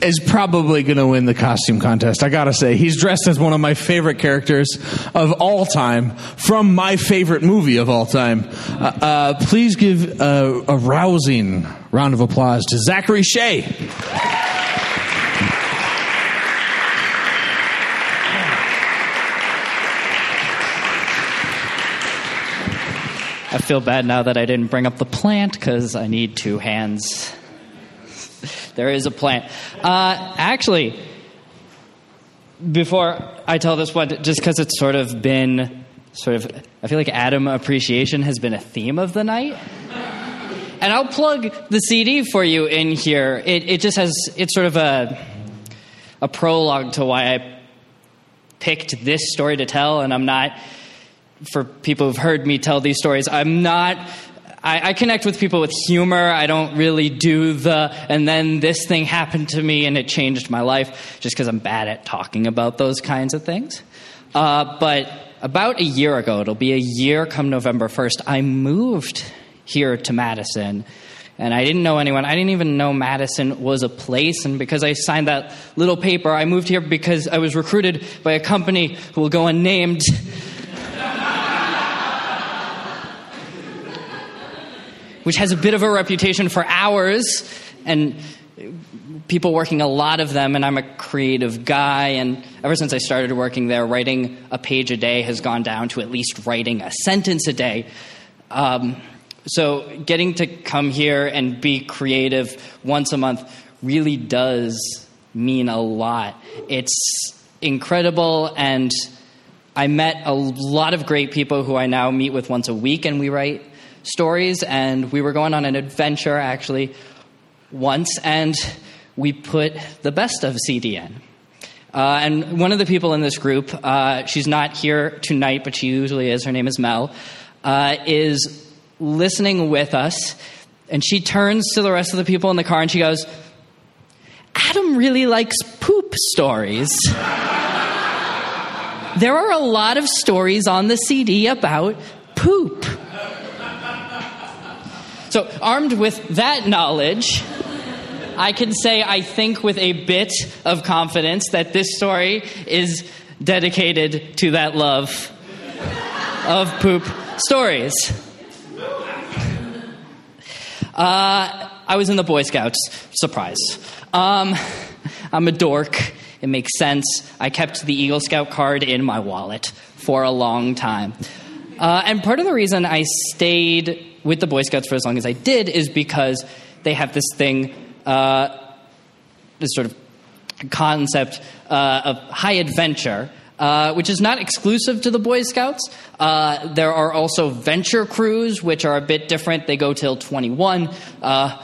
is probably going to win the costume contest. I gotta say, he's dressed as one of my favorite characters of all time from my favorite movie of all time. Uh, uh, please give a, a rousing round of applause to Zachary Shea. I feel bad now that I didn't bring up the plant because I need two hands. there is a plant. Uh, actually, before I tell this one, just because it's sort of been sort of, I feel like Adam appreciation has been a theme of the night. And I'll plug the CD for you in here. It, it just has, it's sort of a, a prologue to why I picked this story to tell, and I'm not for people who've heard me tell these stories, I'm not. I, I, connect with people with humor. I don't really do the, and then this thing happened to me and it changed my life just because I'm bad at talking about those kinds of things. Uh, but about a year ago, it'll be a year come November 1st, I moved here to Madison. And I didn't know anyone. I didn't even know Madison was a place. And because I signed that little paper, I moved here because I was recruited by a company who will go unnamed which has a bit of a reputation for hours and people working a lot of them and i'm a creative guy and ever since i started working there writing a page a day has gone down to at least writing a sentence a day. Um, so getting to come here and be creative once a month really does mean a lot. It's incredible and i met a lot of great people who i now meet with once a week and we write stories, and we were going on an adventure actually once, and we put the best of CDN. Uh, and one of the people in this group, uh, she's not here tonight, but she usually is, her name is Mel, uh, is listening with us. And she turns to the rest of the people in the car and she goes, Adam really likes poop stories. there are a lot of stories on the CD about poop. So, armed with that knowledge, I can say, I think, with a bit of confidence, that this story is dedicated to that love of poop stories. Uh, I was in the Boy Scouts. Surprise. Um, I'm a dork. It makes sense. I kept the Eagle Scout card in my wallet for a long time. Uh, and part of the reason I stayed with the Boy Scouts for as long as I did is because they have this thing, uh, this sort of concept uh, of high adventure. Uh, which is not exclusive to the Boy Scouts. Uh, there are also venture crews, which are a bit different. They go till 21. Uh,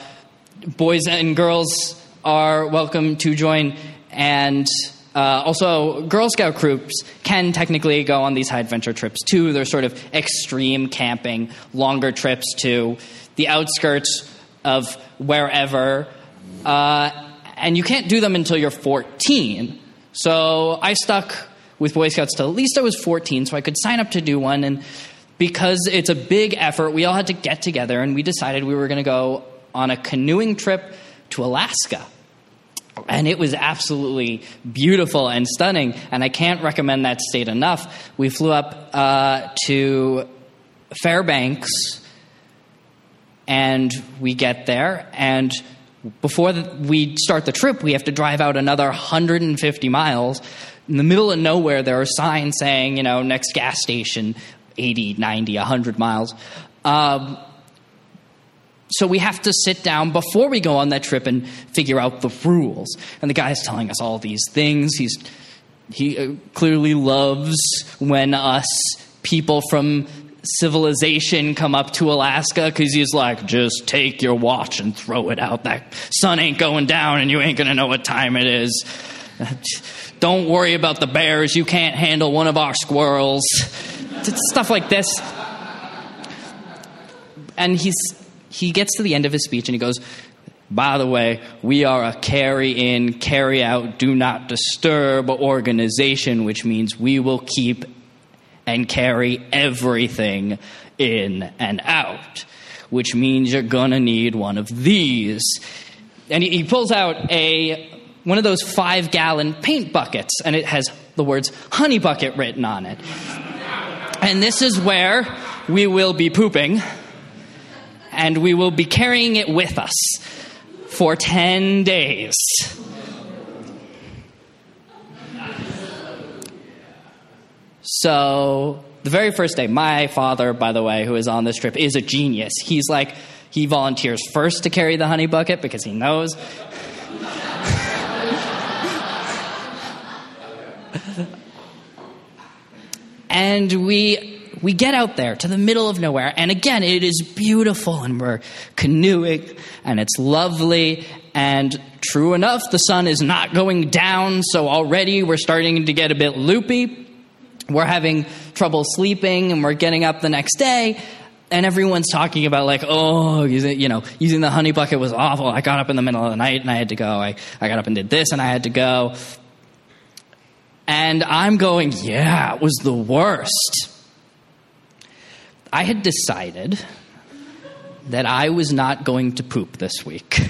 boys and girls are welcome to join, and uh, also Girl Scout groups can technically go on these high adventure trips too. They're sort of extreme camping, longer trips to the outskirts of wherever, uh, and you can't do them until you're 14. So I stuck with Boy Scouts till at least I was 14, so I could sign up to do one. And because it's a big effort, we all had to get together and we decided we were going to go on a canoeing trip to Alaska. And it was absolutely beautiful and stunning, and I can't recommend that state enough. We flew up uh, to Fairbanks, and we get there, and before we start the trip, we have to drive out another 150 miles. In the middle of nowhere, there are signs saying, you know, next gas station, 80, 90, 100 miles. Um, so we have to sit down before we go on that trip and figure out the rules. And the guy's telling us all these things. He's he uh, clearly loves when us people from civilization come up to Alaska because he's like, just take your watch and throw it out. That sun ain't going down and you ain't gonna know what time it is. Don't worry about the bears. You can't handle one of our squirrels. Stuff like this. And he's he gets to the end of his speech and he goes, by the way, we are a carry in, carry out, do not disturb organization, which means we will keep and carry everything in and out, which means you're gonna need one of these. And he, he pulls out a one of those five gallon paint buckets, and it has the words honey bucket written on it. And this is where we will be pooping and we will be carrying it with us for 10 days. So, the very first day, my father, by the way, who is on this trip, is a genius. He's like, he volunteers first to carry the honey bucket because he knows. and we we get out there to the middle of nowhere, and again, it is beautiful, and we're canoeing, and it's lovely. And true enough, the sun is not going down, so already we're starting to get a bit loopy. We're having trouble sleeping, and we're getting up the next day, and everyone's talking about like, oh, using, you know, using the honey bucket was awful. I got up in the middle of the night and I had to go. I, I got up and did this and I had to go. And I'm going, yeah, it was the worst. I had decided that I was not going to poop this week.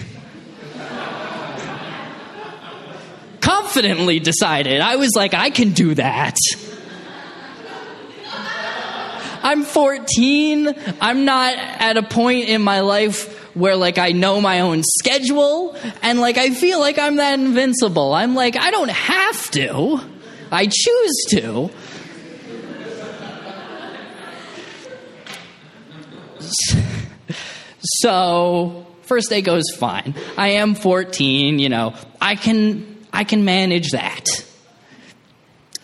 Confidently decided. I was like, I can do that. I'm 14. I'm not at a point in my life where like I know my own schedule and like I feel like I'm that invincible. I'm like I don't have to. I choose to. So, first day goes fine. I am 14, you know. I can I can manage that.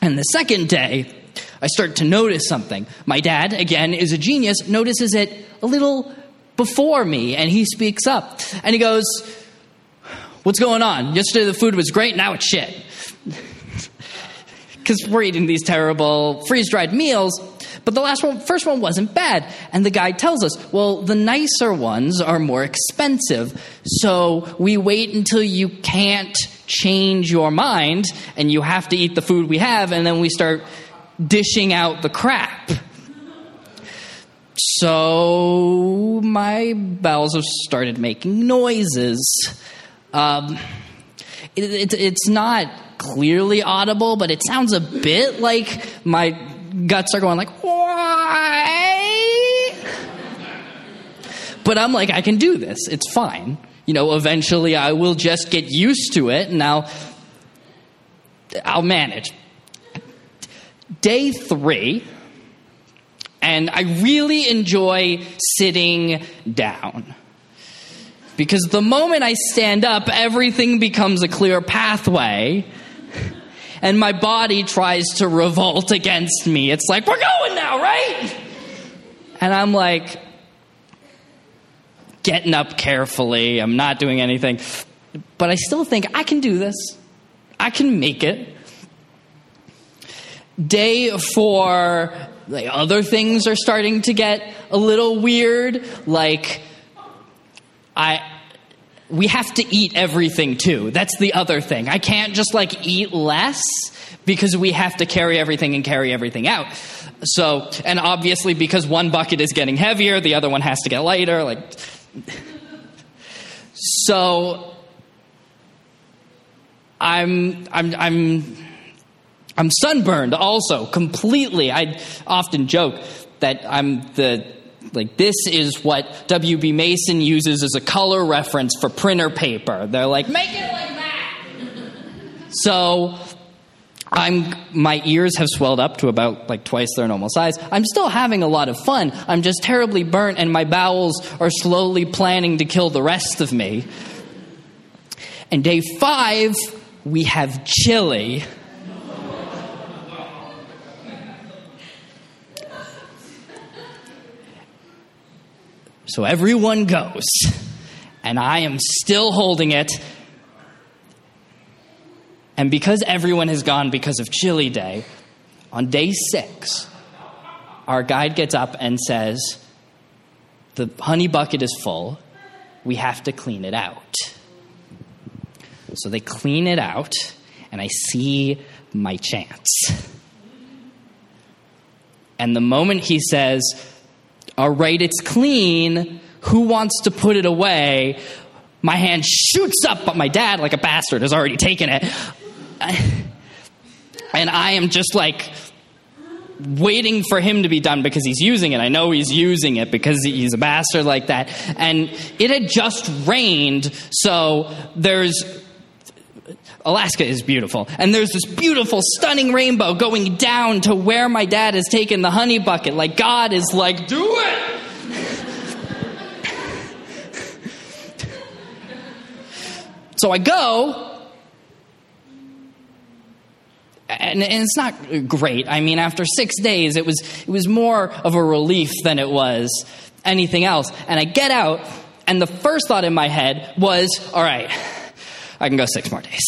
And the second day, I start to notice something. My dad, again, is a genius, notices it a little before me, and he speaks up. And he goes, What's going on? Yesterday the food was great, now it's shit. Because we're eating these terrible freeze dried meals. But the last one, first one wasn't bad. And the guide tells us, well, the nicer ones are more expensive. So we wait until you can't change your mind and you have to eat the food we have, and then we start dishing out the crap. So my bowels have started making noises. Um, it, it, it's not clearly audible, but it sounds a bit like my guts are going like, But I'm like, I can do this. It's fine. You know, eventually I will just get used to it and I'll, I'll manage. Day three, and I really enjoy sitting down. Because the moment I stand up, everything becomes a clear pathway. And my body tries to revolt against me. It's like, we're going now, right? And I'm like, getting up carefully. I'm not doing anything. But I still think I can do this. I can make it. Day four, like other things are starting to get a little weird. Like, I, we have to eat everything too. That's the other thing. I can't just like eat less because we have to carry everything and carry everything out. So, and obviously because one bucket is getting heavier, the other one has to get lighter. Like, so I'm, I'm, I'm, I'm sunburned also completely. I often joke that I'm the like this is what WB Mason uses as a color reference for printer paper. They're like, make it like that. so I'm my ears have swelled up to about like twice their normal size. I'm still having a lot of fun. I'm just terribly burnt and my bowels are slowly planning to kill the rest of me. And day 5 we have chili. So everyone goes, and I am still holding it. And because everyone has gone because of Chili Day, on day six, our guide gets up and says, The honey bucket is full. We have to clean it out. So they clean it out, and I see my chance. And the moment he says, all right, it's clean. Who wants to put it away? My hand shoots up, but my dad, like a bastard, has already taken it. And I am just like waiting for him to be done because he's using it. I know he's using it because he's a bastard like that. And it had just rained, so there's Alaska is beautiful. And there's this beautiful, stunning rainbow going down to where my dad has taken the honey bucket. Like God is like, do it! so I go, and, it's not great. I mean, after six days, it was, it was more of a relief than it was anything else. And I get out, and the first thought in my head was, all right, I can go six more days.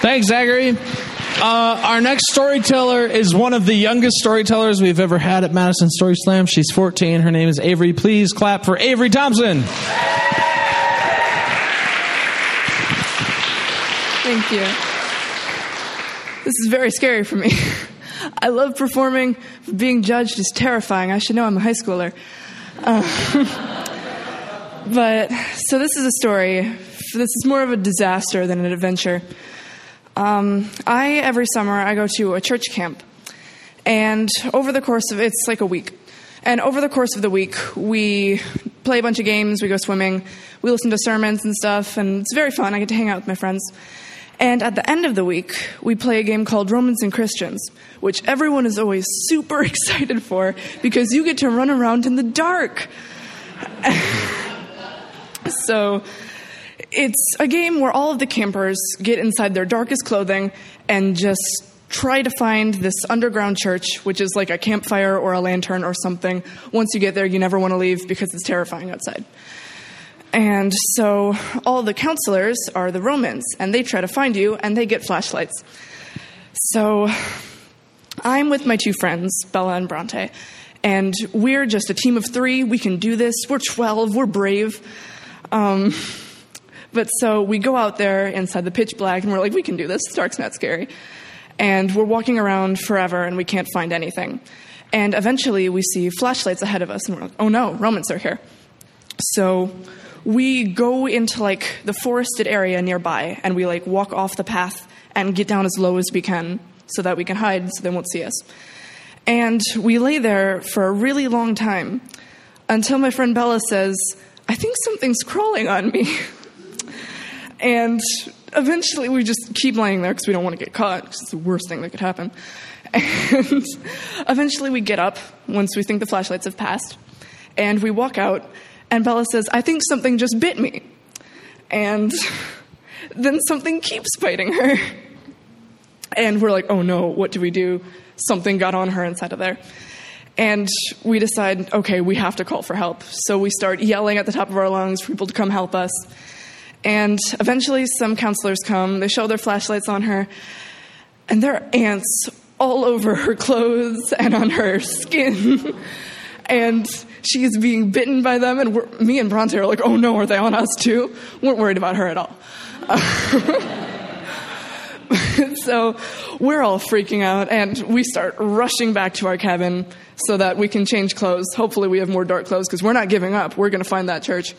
Thanks, Zachary. Uh, our next storyteller is one of the youngest storytellers we've ever had at Madison Story Slam. She's 14. Her name is Avery. Please clap for Avery Thompson. Thank you. This is very scary for me. I love performing. Being judged is terrifying. I should know I'm a high schooler. Uh, but so this is a story. This is more of a disaster than an adventure. Um, I every summer I go to a church camp, and over the course of it's like a week, and over the course of the week we play a bunch of games, we go swimming, we listen to sermons and stuff, and it's very fun. I get to hang out with my friends. And at the end of the week, we play a game called Romans and Christians, which everyone is always super excited for because you get to run around in the dark. so it's a game where all of the campers get inside their darkest clothing and just try to find this underground church, which is like a campfire or a lantern or something. Once you get there, you never want to leave because it's terrifying outside. And so all the counselors are the Romans, and they try to find you, and they get flashlights. So I'm with my two friends, Bella and Bronte, and we're just a team of three. We can do this. We're 12. We're brave. Um, but so we go out there inside the pitch black, and we're like, we can do this. Dark's not scary. And we're walking around forever, and we can't find anything. And eventually, we see flashlights ahead of us, and we're like, oh no, Romans are here. So we go into like the forested area nearby, and we like walk off the path and get down as low as we can so that we can hide so they won't see us. And we lay there for a really long time until my friend Bella says, I think something's crawling on me. and eventually we just keep laying there because we don't want to get caught because it's the worst thing that could happen. And eventually we get up once we think the flashlights have passed and we walk out and Bella says, I think something just bit me. And then something keeps biting her. And we're like, oh no, what do we do? Something got on her inside of there. And we decide, okay, we have to call for help. So we start yelling at the top of our lungs for people to come help us. And eventually, some counselors come. They show their flashlights on her, and there are ants all over her clothes and on her skin. and she's being bitten by them. And me and Bronte are like, oh no, are they on us too? weren't worried about her at all. so we're all freaking out, and we start rushing back to our cabin so that we can change clothes. Hopefully, we have more dark clothes because we're not giving up. We're going to find that church.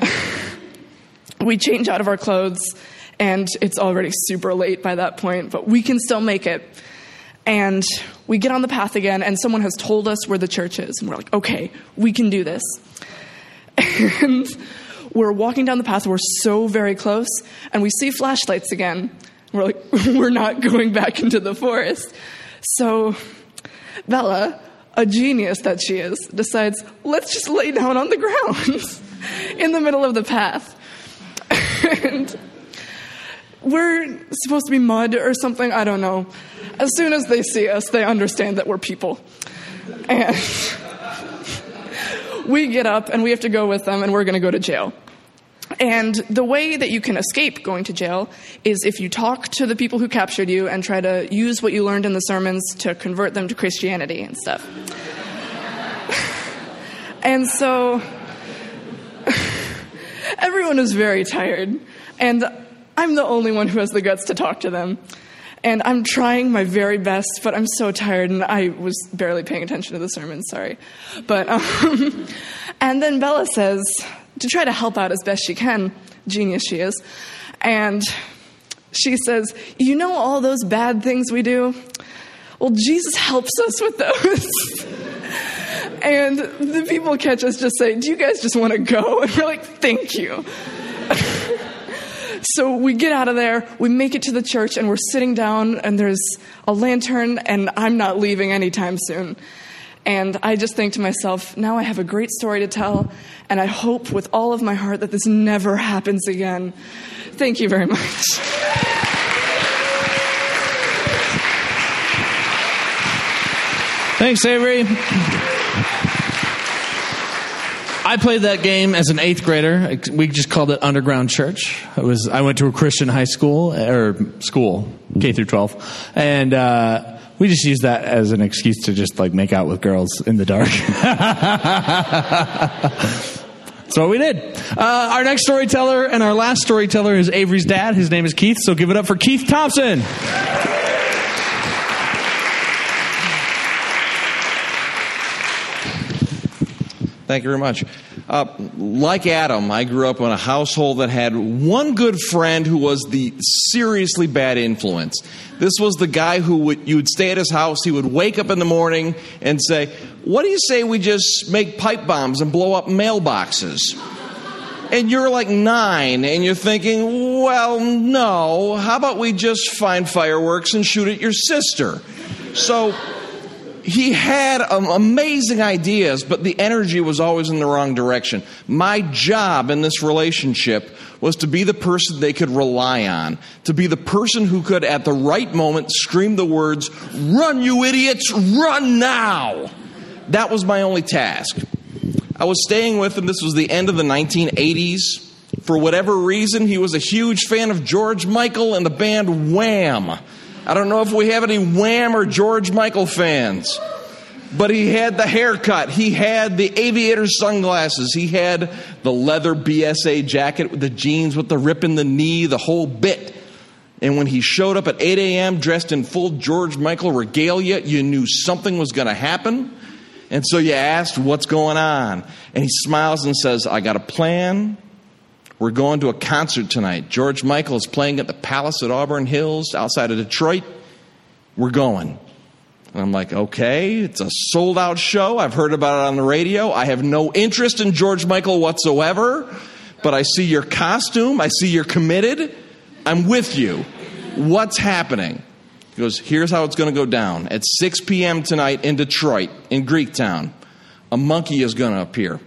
we change out of our clothes, and it's already super late by that point, but we can still make it. And we get on the path again, and someone has told us where the church is. And we're like, okay, we can do this. And we're walking down the path, we're so very close, and we see flashlights again. We're like, we're not going back into the forest. So Bella, a genius that she is, decides, let's just lay down on the ground in the middle of the path. and we're supposed to be mud or something, I don't know. As soon as they see us, they understand that we're people. And we get up and we have to go with them, and we're going to go to jail. And the way that you can escape going to jail is if you talk to the people who captured you and try to use what you learned in the sermons to convert them to Christianity and stuff. and so everyone is very tired, and I'm the only one who has the guts to talk to them. And I'm trying my very best, but I'm so tired, and I was barely paying attention to the sermon, sorry. But, um, and then Bella says, to try to help out as best she can, genius she is, and she says, You know all those bad things we do? Well, Jesus helps us with those. and the people catch us just say, Do you guys just want to go? And we're like, Thank you. so we get out of there, we make it to the church, and we're sitting down, and there's a lantern, and I'm not leaving anytime soon. And I just think to myself, now I have a great story to tell, and I hope with all of my heart that this never happens again. Thank you very much. Thanks, Avery. I played that game as an eighth grader. We just called it Underground Church. It was I went to a Christian high school or school K through twelve, and uh, we just used that as an excuse to just like make out with girls in the dark. That's what we did. Uh, our next storyteller and our last storyteller is Avery's dad. His name is Keith. So give it up for Keith Thompson. Thank you very much. Uh, like Adam, I grew up in a household that had one good friend who was the seriously bad influence. This was the guy who would, you would stay at his house. He would wake up in the morning and say, "What do you say we just make pipe bombs and blow up mailboxes?" And you're like nine, and you're thinking, "Well, no. How about we just find fireworks and shoot at your sister?" So he had um, amazing ideas, but the energy was always in the wrong direction. My job in this relationship was to be the person they could rely on, to be the person who could, at the right moment, scream the words, Run, you idiots, run now! That was my only task. I was staying with him. This was the end of the 1980s. For whatever reason, he was a huge fan of George Michael and the band Wham. I don't know if we have any Wham or George Michael fans. But he had the haircut. He had the aviator sunglasses. He had the leather BSA jacket with the jeans with the rip in the knee, the whole bit. And when he showed up at 8 a.m. dressed in full George Michael regalia, you knew something was going to happen. And so you asked, What's going on? And he smiles and says, I got a plan. We're going to a concert tonight. George Michael is playing at the Palace at Auburn Hills outside of Detroit. We're going. And I'm like, okay, it's a sold out show. I've heard about it on the radio. I have no interest in George Michael whatsoever, but I see your costume. I see you're committed. I'm with you. What's happening? He goes, here's how it's going to go down. At 6 p.m. tonight in Detroit, in Greektown, a monkey is going to appear.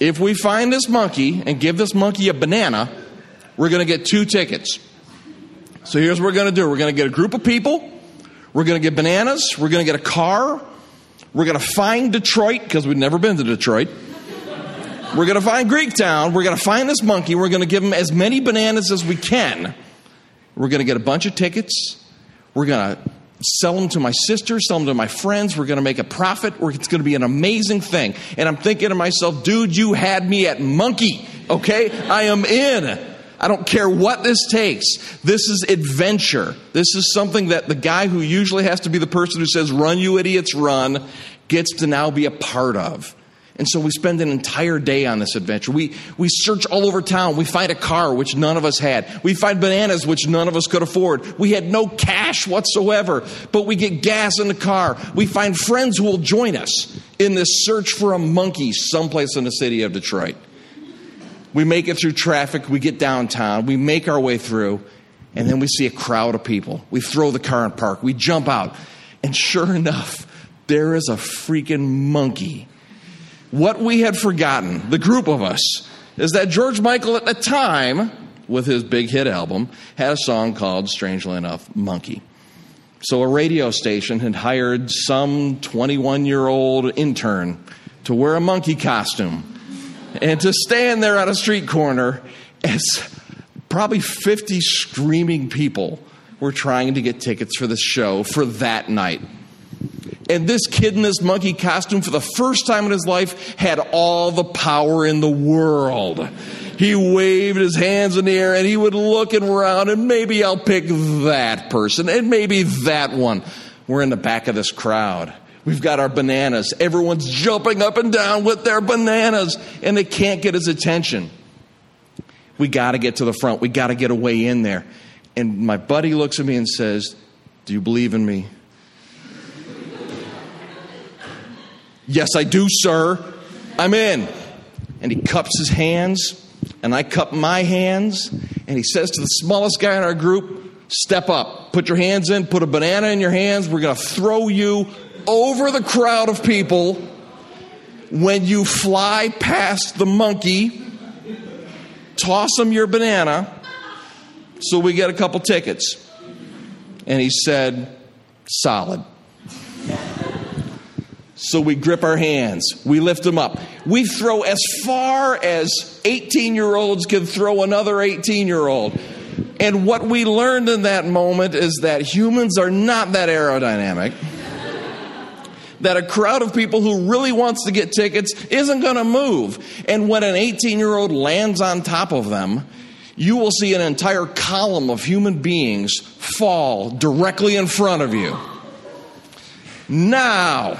If we find this monkey and give this monkey a banana, we're going to get two tickets. So here's what we're going to do we're going to get a group of people, we're going to get bananas, we're going to get a car, we're going to find Detroit because we've never been to Detroit. We're going to find Greektown. We're going to find this monkey. We're going to give him as many bananas as we can. We're going to get a bunch of tickets. We're going to sell them to my sister, sell them to my friends. We're going to make a profit. It's going to be an amazing thing. And I'm thinking to myself, dude, you had me at monkey. Okay? I am in. I don't care what this takes. This is adventure. This is something that the guy who usually has to be the person who says, run, you idiots, run, gets to now be a part of. And so we spend an entire day on this adventure. We, we search all over town. We find a car, which none of us had. We find bananas, which none of us could afford. We had no cash whatsoever, but we get gas in the car. We find friends who will join us in this search for a monkey someplace in the city of Detroit. We make it through traffic. We get downtown. We make our way through, and then we see a crowd of people. We throw the car in park. We jump out, and sure enough, there is a freaking monkey what we had forgotten, the group of us, is that George Michael at the time, with his big hit album, had a song called, strangely enough, Monkey. So a radio station had hired some 21 year old intern to wear a monkey costume and to stand there on a street corner as probably 50 screaming people were trying to get tickets for the show for that night. And this kid in this monkey costume, for the first time in his life, had all the power in the world. He waved his hands in the air and he would look around and maybe I'll pick that person and maybe that one. We're in the back of this crowd. We've got our bananas. Everyone's jumping up and down with their bananas and they can't get his attention. We got to get to the front. We got to get away in there. And my buddy looks at me and says, Do you believe in me? Yes, I do, sir. I'm in. And he cups his hands, and I cup my hands, and he says to the smallest guy in our group, Step up, put your hands in, put a banana in your hands. We're going to throw you over the crowd of people. When you fly past the monkey, toss him your banana so we get a couple tickets. And he said, Solid. So we grip our hands, we lift them up. We throw as far as 18 year olds can throw another 18 year old. And what we learned in that moment is that humans are not that aerodynamic. that a crowd of people who really wants to get tickets isn't going to move. And when an 18 year old lands on top of them, you will see an entire column of human beings fall directly in front of you. Now,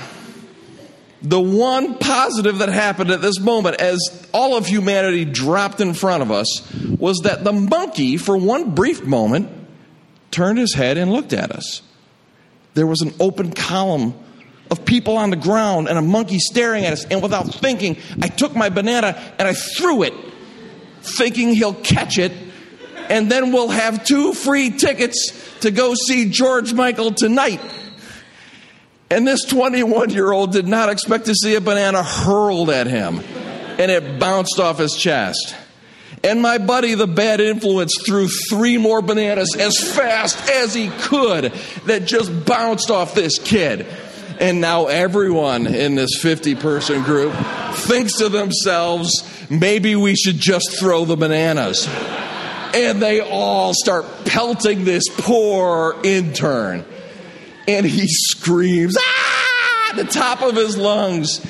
the one positive that happened at this moment as all of humanity dropped in front of us was that the monkey, for one brief moment, turned his head and looked at us. There was an open column of people on the ground and a monkey staring at us. And without thinking, I took my banana and I threw it, thinking he'll catch it. And then we'll have two free tickets to go see George Michael tonight. And this 21 year old did not expect to see a banana hurled at him, and it bounced off his chest. And my buddy, the bad influence, threw three more bananas as fast as he could that just bounced off this kid. And now everyone in this 50 person group thinks to themselves, maybe we should just throw the bananas. And they all start pelting this poor intern. And he screams, ah, at the top of his lungs.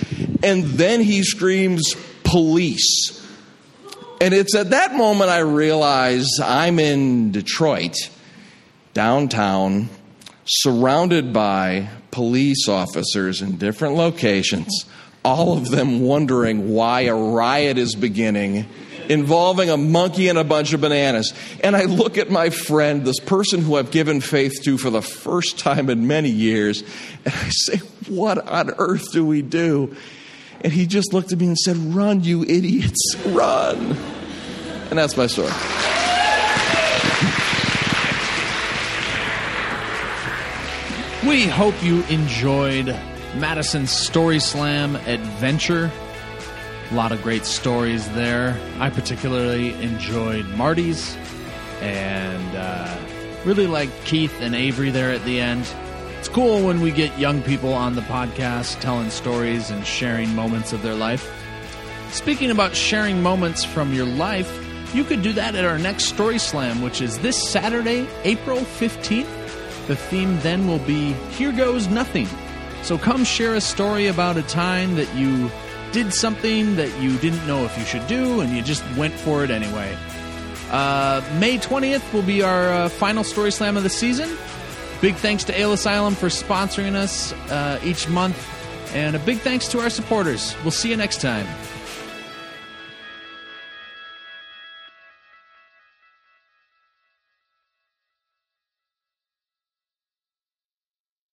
And then he screams, police. And it's at that moment I realize I'm in Detroit, downtown, surrounded by police officers in different locations, all of them wondering why a riot is beginning involving a monkey and a bunch of bananas. And I look at my friend, this person who I've given faith to for the first time in many years, and I say, What on earth do we do? And he just looked at me and said, Run, you idiots, run. And that's my story. We hope you enjoyed Madison's Story Slam adventure. A lot of great stories there. I particularly enjoyed Marty's and uh, really liked Keith and Avery there at the end. It's cool when we get young people on the podcast telling stories and sharing moments of their life. Speaking about sharing moments from your life, you could do that at our next Story Slam, which is this Saturday, April 15th. The theme then will be Here Goes Nothing. So come share a story about a time that you did something that you didn't know if you should do and you just went for it anyway. Uh, May 20th will be our uh, final Story Slam of the season. Big thanks to Ale Asylum for sponsoring us uh, each month. And a big thanks to our supporters. We'll see you next time.